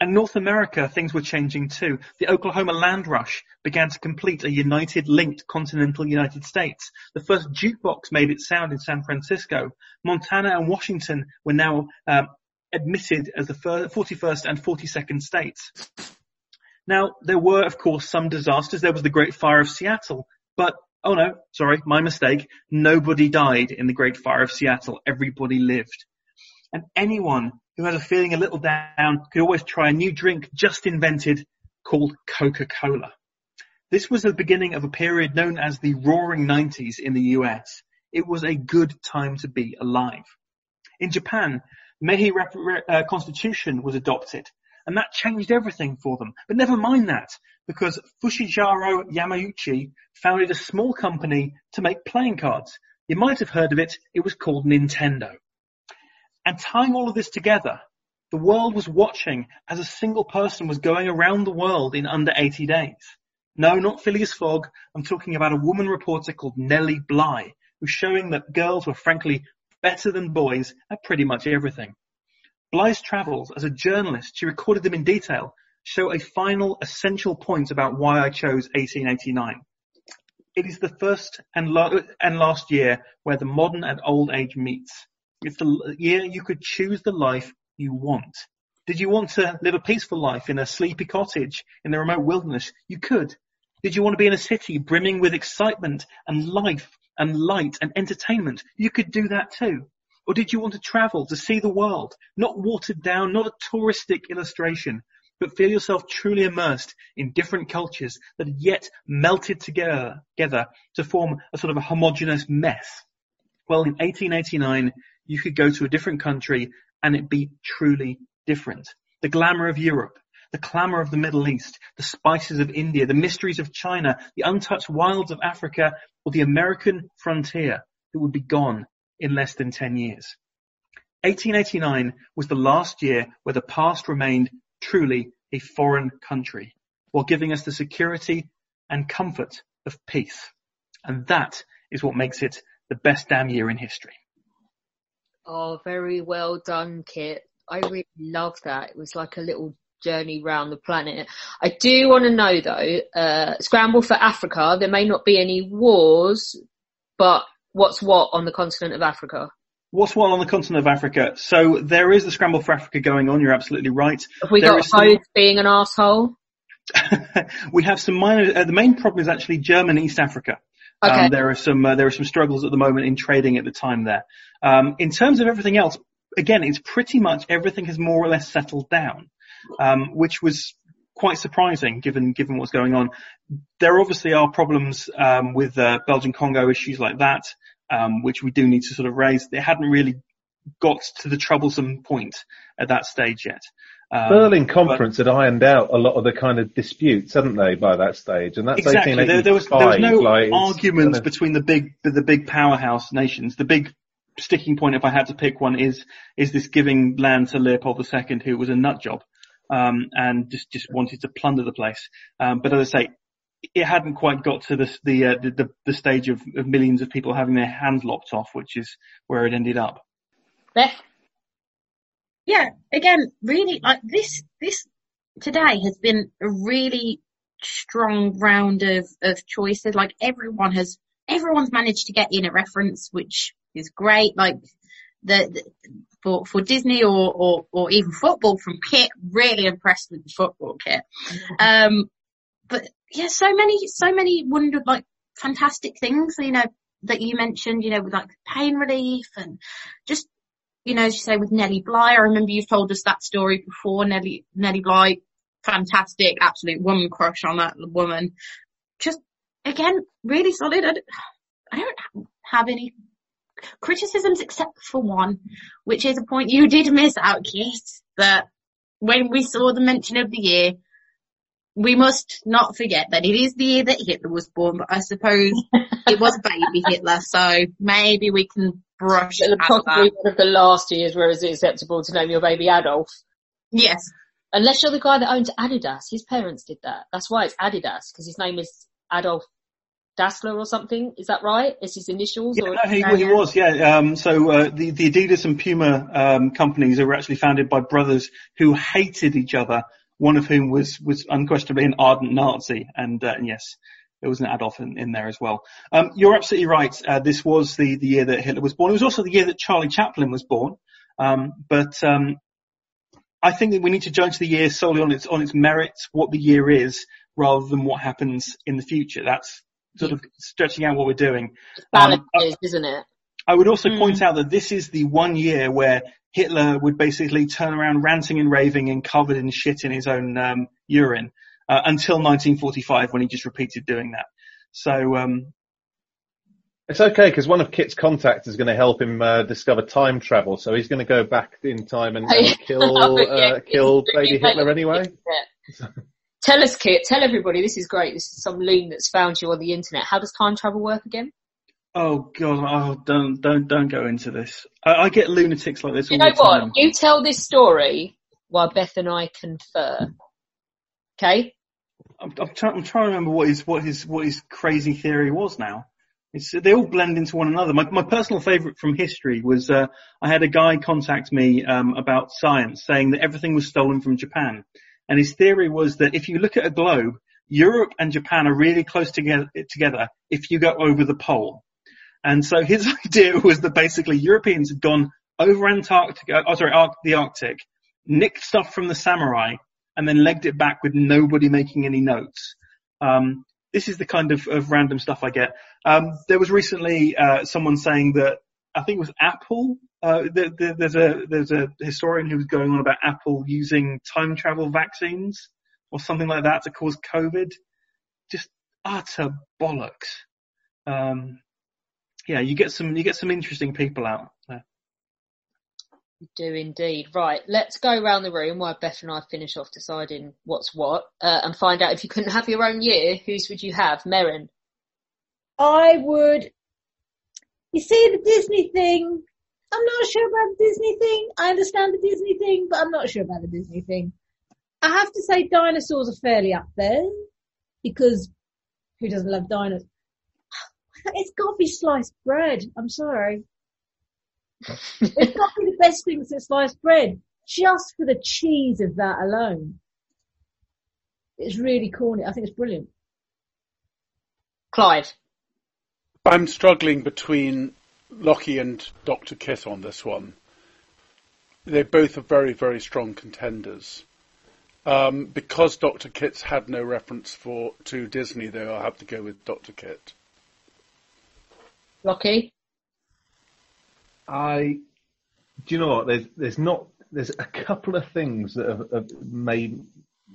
And North America, things were changing too. The Oklahoma land rush began to complete a united, linked continental United States. The first jukebox made its sound in San Francisco. Montana and Washington were now um, admitted as the 41st and 42nd states. Now, there were, of course, some disasters. There was the Great Fire of Seattle, but oh no, sorry, my mistake. Nobody died in the Great Fire of Seattle. Everybody lived. And anyone who has a feeling a little down could always try a new drink just invented called Coca-Cola. This was the beginning of a period known as the Roaring Nineties in the US. It was a good time to be alive. In Japan, Meiji uh, Constitution was adopted, and that changed everything for them. But never mind that, because Fushijiro Yamauchi founded a small company to make playing cards. You might have heard of it. It was called Nintendo. And tying all of this together, the world was watching as a single person was going around the world in under 80 days. No, not Phileas Fogg. I'm talking about a woman reporter called Nellie Bly, who's showing that girls were frankly better than boys at pretty much everything. Bly's travels as a journalist, she recorded them in detail, show a final essential point about why I chose 1889. It is the first and, la- and last year where the modern and old age meets. It's the year you could choose the life you want. Did you want to live a peaceful life in a sleepy cottage in the remote wilderness? You could. Did you want to be in a city brimming with excitement and life and light and entertainment? You could do that too. Or did you want to travel to see the world? Not watered down, not a touristic illustration, but feel yourself truly immersed in different cultures that are yet melted together, together to form a sort of a homogeneous mess. Well, in 1889, you could go to a different country and it be truly different. The glamour of Europe, the clamour of the Middle East, the spices of India, the mysteries of China, the untouched wilds of Africa, or the American frontier that would be gone in less than 10 years. 1889 was the last year where the past remained truly a foreign country, while giving us the security and comfort of peace. And that is what makes it the best damn year in history. Oh, very well done, Kit. I really love that. It was like a little journey round the planet. I do want to know though, uh, Scramble for Africa, there may not be any wars, but what's what on the continent of Africa? What's what on the continent of Africa? So there is the scramble for Africa going on. You're absolutely right. Have we There got some- Rhodes being an asshole? *laughs* we have some minor. Uh, the main problem is actually German East Africa. Okay. Um, there are some uh, there are some struggles at the moment in trading at the time there. Um, in terms of everything else, again, it's pretty much everything has more or less settled down, um, which was quite surprising given given what's going on. There obviously are problems um, with uh, Belgian Congo issues like that, um, which we do need to sort of raise. They hadn't really got to the troublesome point at that stage yet. Um, Berlin but- Conference had ironed out a lot of the kind of disputes, hadn't they, by that stage? And that's exactly. There, there was there was no like, arguments between the big the big powerhouse nations. The big sticking point, if I had to pick one, is is this giving land to Leopold II, who was a nut job um, and just just wanted to plunder the place. Um, but as I say, it hadn't quite got to the the uh, the, the, stage of, of millions of people having their hands lopped off, which is where it ended up. Beth? yeah, again, really, like this, this today has been a really strong round of, of choices. Like everyone has, everyone's managed to get in a reference, which is great. Like the, the for, for Disney or, or, or even football from Kit, really impressed with the football kit. Um, but yeah, so many, so many wonder, like fantastic things, you know, that you mentioned, you know, with like pain relief and just you know, as you say with Nellie Bly, I remember you've told us that story before. Nellie, Nellie Bly, fantastic, absolute woman crush on that woman. Just again, really solid. I don't, I don't have any criticisms except for one, which is a point you did miss out, Keith, that when we saw the mention of the year, we must not forget that it is the year that Hitler was born, but I suppose *laughs* it was baby Hitler, so maybe we can brush Possibly that. one of the last years where is it acceptable to name your baby Adolf. Yes. Unless you're the guy that owns Adidas. His parents did that. That's why it's Adidas, because his name is Adolf Dassler or something. Is that right? It's his initials? Yeah, or no, he, he was, yeah. Um, so uh, the, the Adidas and Puma um, companies were actually founded by brothers who hated each other. One of whom was was unquestionably an ardent Nazi, and, uh, and yes, there was an Adolf in, in there as well. Um, you're absolutely right. Uh, this was the the year that Hitler was born. It was also the year that Charlie Chaplin was born. Um, but um, I think that we need to judge the year solely on its on its merits, what the year is, rather than what happens in the future. That's sort of stretching out what we're doing. balance Um, is, isn't it? I would also point out that this is the one year where Hitler would basically turn around ranting and raving and covered in shit in his own um, urine uh, until 1945 when he just repeated doing that. So um, It's okay because one of Kit's contacts is going to help him uh, discover time travel, so he's going to go back in time and, *laughs* and kill Oh, uh, kill baby Hitler anyway. *laughs* Tell us, Kit. Tell everybody. This is great. This is some loon that's found you on the internet. How does time travel work again? oh god, oh don't don't don't go into this. I, I get lunatics like this You all know the what? time. You tell this story while Beth and I confer. Okay? I'm, I'm, trying, I'm trying to remember what his what his what his crazy theory was now. It's, they all blend into one another. My, my personal favourite from history was uh, I had a guy contact me um, about science, saying that everything was stolen from Japan, and his theory was that if you look at a globe, Europe and Japan are really close together, together if you go over the pole. And so his *laughs* idea was that basically Europeans had gone over Antarctica, oh sorry, Arc, the Arctic, nicked stuff from the samurai, and then legged it back with nobody making any notes. Um, this is the kind of, of random stuff I get. Um, there was recently uh, someone saying that I think it was Apple Uh, there, there, there's a there's a historian who was going on about Apple using time travel vaccines or something like that to cause COVID. Just utter bollocks. Um, yeah, you get some you get some interesting people out there. You do indeed. Right, let's go around the room while Beth and I finish off deciding what's what uh, and find out if you couldn't have your own year, whose would you have? Merrin. I would. You see the Disney thing. I'm not sure about the Disney thing. I understand the Disney thing, but I'm not sure about the Disney thing. I have to say dinosaurs are fairly up there because who doesn't love dinosaurs? *sighs* It's got to be sliced bread. I'm sorry. *laughs* it's got to be the best thing since sliced bread, just for the cheese of that alone. It's really corny. I think it's brilliant. Clive. I'm struggling between Lockie and Dr. Kit on this one. They both are very, very strong contenders. Um, because Dr. Kit's had no reference for to Disney, though, I have to go with Dr. Kit. Lockie. I, do you know what? There's there's not there's a couple of things that have, have made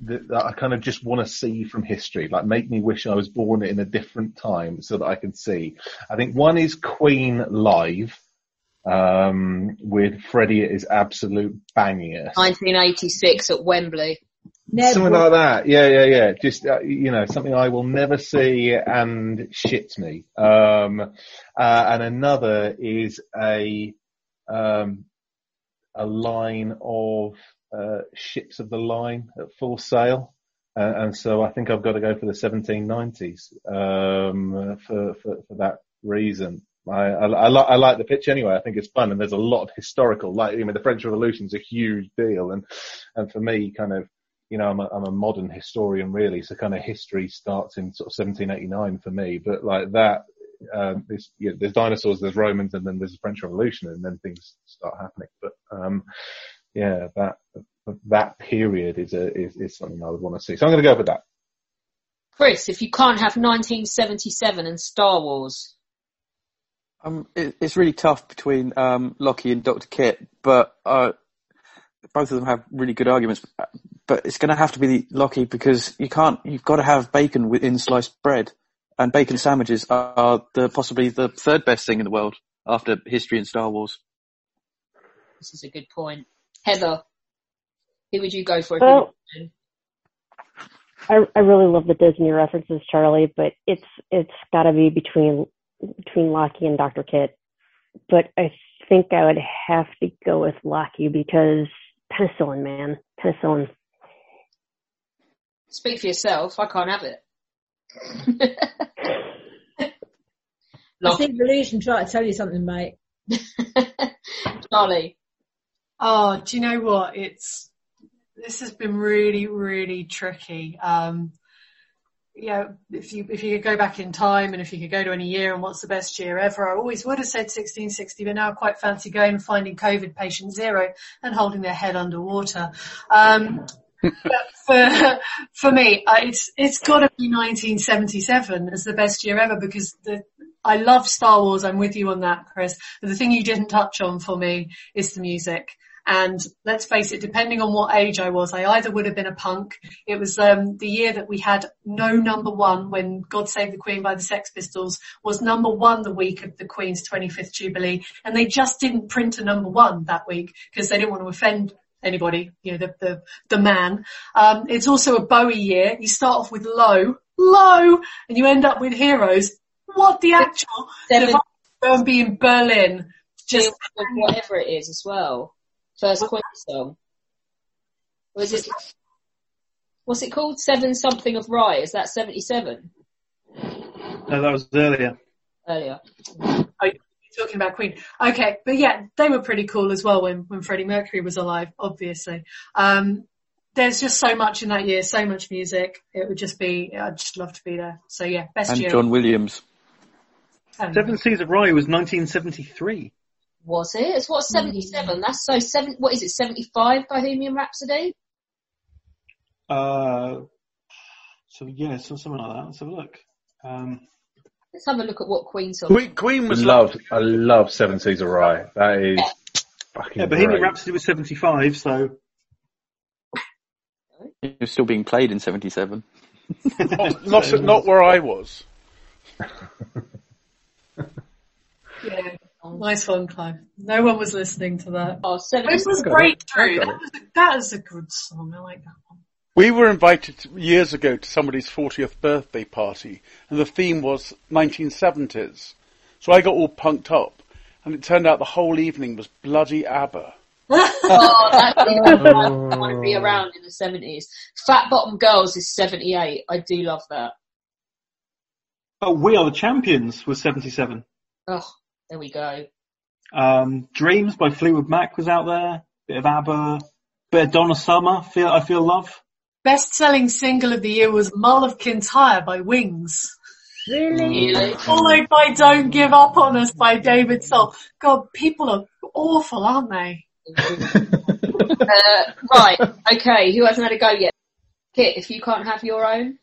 that, that I kind of just want to see from history, like make me wish I was born in a different time so that I can see. I think one is Queen live. Um, with Freddie at his absolute bangiest. 1986 at Wembley. Something like that. Yeah, yeah, yeah. Just, uh, you know, something I will never see and shits me. Um, uh, and another is a, um, a line of, uh, ships of the line at full sail. Uh, and so I think I've got to go for the 1790s, um, for, for, for that reason. I, I, I, li- I like the pitch anyway. I think it's fun and there's a lot of historical, like, I mean, the French Revolution is a huge deal. And, and for me, kind of, you know, I'm a, I'm a modern historian really, so kind of history starts in sort of 1789 for me, but like that, um, there's, you know, there's dinosaurs, there's Romans, and then there's the French Revolution, and then things start happening. But, um, yeah, that, that period is a, is, is something I would want to see. So I'm going to go for that. Chris, if you can't have 1977 and Star Wars. Um, it, it's really tough between um, Lockie and Dr. Kit, but uh, both of them have really good arguments. But it's going to have to be the Lockie because you can't. You've got to have bacon within sliced bread, and bacon sandwiches are the possibly the third best thing in the world after history and Star Wars. This is a good point. Heather, who would you go for? If Well- you I, I really love the Disney references, Charlie, but it's it's got to be between between Lockie and Dr. Kit. But I think I would have to go with Lockie because penicillin, man, penicillin. Speak for yourself. I can't have it. *laughs* I think Evolution trying to tell you something, mate. *laughs* Charlie. Oh, do you know what? It's this has been really, really tricky. Um, know, if you if you could go back in time and if you could go to any year and what's the best year ever, I always would have said 1660, but now I quite fancy going and finding COVID patient zero and holding their head underwater. Um, for for me, it's it's got to be 1977 as the best year ever because the I love Star Wars. I'm with you on that, Chris. But the thing you didn't touch on for me is the music. And let's face it, depending on what age I was, I either would have been a punk. It was um, the year that we had no number one when God Save the Queen by the Sex Pistols was number one the week of the Queen's 25th Jubilee. And they just didn't print a number one that week because they didn't want to offend anybody, you know, the, the, the man. Um, it's also a Bowie year. You start off with low, low, and you end up with heroes. What the actual, Seven- go and be in Berlin. Just Just whatever it is as well. First Queen song. Was it? What's it called? Seven something of Rye. Is that seventy-seven No, that was earlier. earlier? Oh, you're talking about Queen. Okay, but yeah, they were pretty cool as well when, when Freddie Mercury was alive, obviously. Um, there's just so much in that year, so much music. It would just be, I'd just love to be there. So yeah, best And year. John Williams. Um, Seven Seas of Rye was 1973. Was it? It's what seventy-seven. That's so seven. What is it? Seventy-five Bohemian Rhapsody. Uh, so yeah, so something like that. Let's have a look. Um, Let's have a look at what Queen song. Queen, Queen was love, I love Seven Seas of Rye. That is, Fucking Yeah, Bohemian great. Rhapsody was 75, so It was still being played in '77. *laughs* not, not, not where I was. Yeah. Nice one, Clive. No one was listening to that. Oh, This was Got it. great, I That was, a, that is a good song. I like that one. We were invited years ago to somebody's 40th birthday party, and the theme was 1970s. So I got all punked up, and it turned out the whole evening was bloody ABBA. *laughs* oh, that's the I want to be around in the seventies. Fat Bottom Girls is seventy eight. I do love that. oh, We Are the Champions was 77. Oh, there we go. Um, Dreams by Fleetwood Mac was out there. Bit of ABBA. Bit of Donna Summer. Feel I Feel Love. Best-selling single of the year was Mull of Kintyre by Wings. Really? Followed by Don't Give Up on Us by David Soul. God, people are awful, aren't they? *laughs* Uh, right. Okay. Who hasn't had a go yet? Kit, if you can't have your own.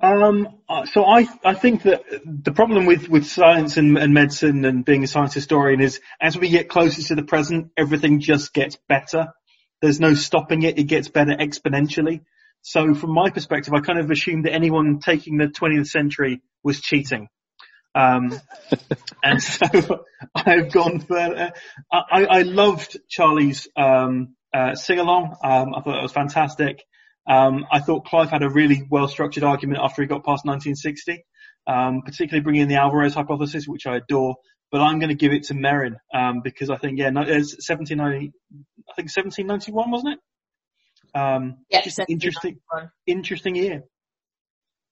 Um, uh, so I, I think that the problem with, with science and, and medicine and being a science historian is as we get closer to the present, everything just gets better. There's no stopping it. It gets better exponentially. So from my perspective, I kind of assumed that anyone taking the 20th century was cheating. Um, *laughs* and so *laughs* I've gone for, uh, I, I loved Charlie's, um, uh, sing along. Um, I thought it was fantastic. Um, I thought Clive had a really well structured argument after he got past 1960, um, particularly bringing in the Alvarez hypothesis, which I adore. But I'm going to give it to Merrin um, because I think yeah, no, it's 1790, I think 1791 wasn't it? Um, Yeah, just interesting, interesting year.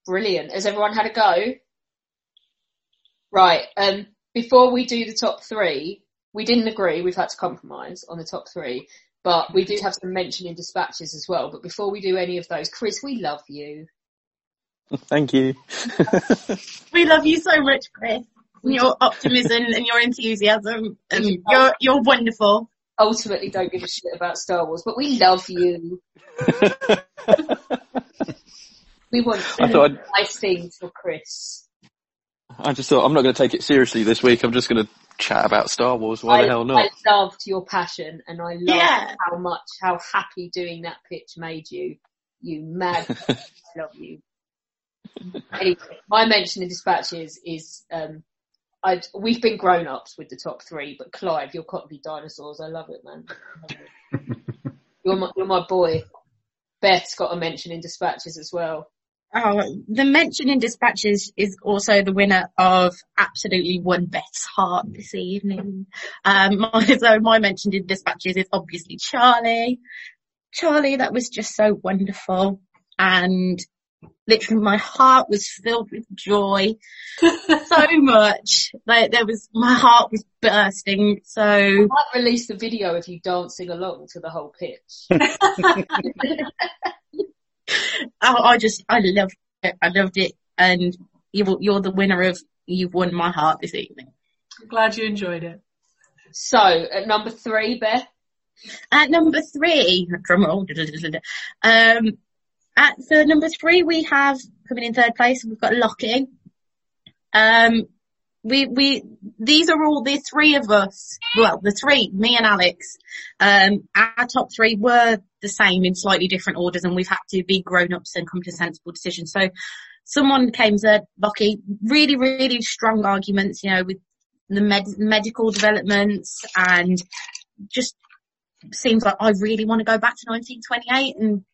Brilliant. Has everyone had a go? Right. Um, before we do the top three, we didn't agree. We've had to compromise on the top three, but we do have some mention in dispatches as well. But before we do any of those, Chris, we love you. Thank you. We love you so much, Chris. And your optimism and your enthusiasm, and mm. you're you're wonderful. Ultimately, don't give a shit about Star Wars, but we love you. *laughs* we want I thought I'd- nice things for Chris. I just thought I'm not going to take it seriously this week. I'm just going to chat about Star Wars. Why I, the hell not? I loved your passion, and I loved Yeah. how much, how happy doing that pitch made you. You mad, *laughs* I love you. Anyway, my mention in dispatches is um, I we've been grown ups with the top three, but Clive, your Cockney dinosaurs, I love it, man. *laughs* you're my you're my boy. Beth's got a mention in dispatches as well. Oh, the mention in dispatches is also the winner of absolutely one Beth's heart this evening. Um, *laughs* my, so my mention in dispatches is obviously Charlie. Charlie, that was just so wonderful. And literally my heart was filled with joy *laughs* so much. Like there was, my heart was bursting. So I might release the video of you dancing along to the whole pitch. *laughs* I, I just, I loved it. I loved it. And you, you're the winner of, you've won my heart this evening. I'm glad you enjoyed it. So at number three, Beth. At number three, drum roll, um, at for number three, we have coming in third place. We've got Lockie. Um, we we these are all the three of us. Well, the three, me and Alex. Um, our top three were the same in slightly different orders, and we've had to be grown ups and come to sensible decisions. So, someone came to Lockie, really, really strong arguments. You know, with the med- medical developments and just seems like I really want to go back to 1928 and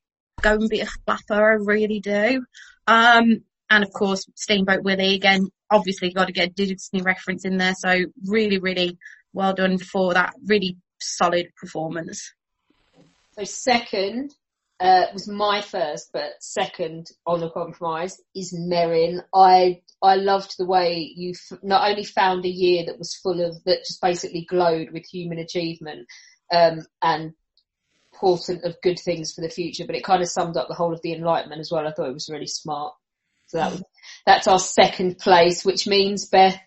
go and be a flapper. I really do. Um, and of course, Steamboat Willie again, obviously got to get a Disney reference in there. So really, really well done for that really solid performance. So second uh, was my first, but second on the compromise is Merrin. I I loved the way you f- not only found a year that was full of that just basically glowed with human achievement um, and portent of good things for the future, but it kind of summed up the whole of the Enlightenment as well. I thought it was really smart. So that was that's our second place, which means Beth.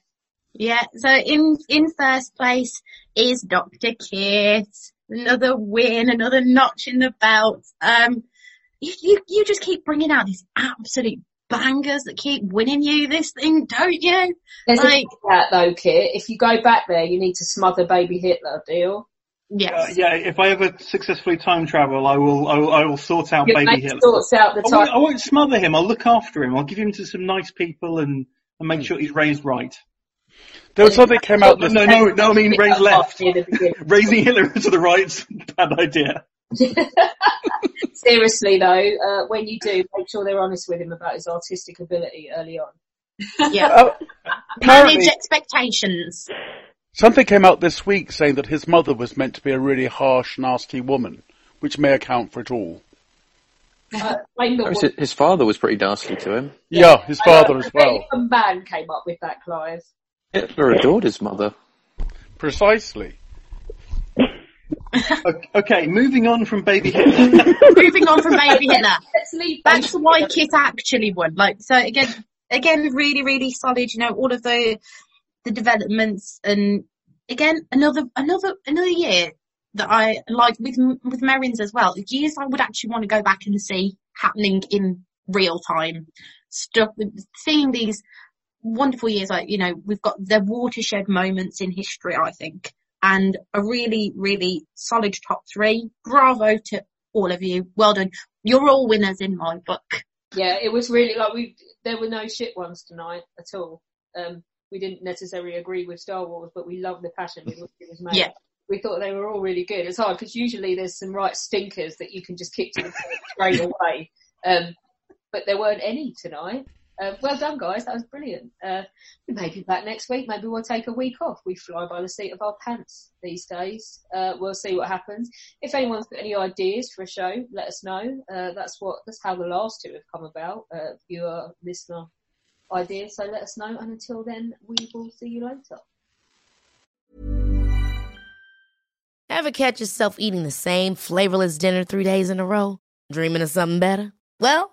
Yeah, so in, in first place is Dr. Kit. Another win, another notch in the belt. Um, you, you, you just keep bringing out these absolute bangers that keep winning you this thing, don't you? There's Like, a that though, Kit. If you go back there, you need to smother baby Hitler. Deal. Yes. Uh, yeah, if I ever successfully time travel, I will. I will, I will sort out Your baby Hitler. sorts out the I won't, time. I won't smother him. I'll look after him. I'll give him to some nice people and, and make sure he's raised right. There was something came out No, this no, no, no, I mean raised left. In the beginning. *laughs* Raising Hitler to the right's bad idea. *laughs* Seriously though, uh, when you do, make sure they're honest with him about his artistic ability early on. Yeah. *laughs* Oh, Manage expectations. something came out this week saying that his mother was meant to be a really harsh, nasty woman, which may account for it all. Uh, blame His, his father was pretty nasty to him. Yeah, his father as well. Blame the man came up with that, Clive. Hitler adored his mother. Precisely. *laughs* O- Okay, moving on from baby Hitler. *laughs* Moving on from baby Hitler. *laughs* Let's leave Back to why Kit actually won. Like, so again, again, really, really solid, you know, all of the, the developments and again, another, another, another year that I like with, with Merrins as well. Years I would actually want to go back and see happening in real time. Stuff, seeing these wonderful years, like, you know, we've got the watershed moments in history, I think, and a really, really solid top three. Bravo to all of you. Well done. You're all winners in my book. Yeah, it was really like we. There were no shit ones tonight at all. Um, we didn't necessarily agree with Star Wars, but we loved the passion with which it was made. Yeah. We thought they were all really good. It's hard because usually there's some right stinkers that you can just kick to the *laughs* straight away. Um, but there weren't any tonight. Uh, well done, guys. That was brilliant. Uh, we may be back next week. Maybe we'll take a week off. We fly by the seat of our pants these days. Uh, we'll see what happens. If anyone's got any ideas for a show, let us know. Uh, that's what, that's how the last two have come about. Uh, viewer, listener ideas. So let us know. And until then, we will see you later. Ever catch yourself eating the same flavorless dinner three days in a row? Dreaming of something better? Well,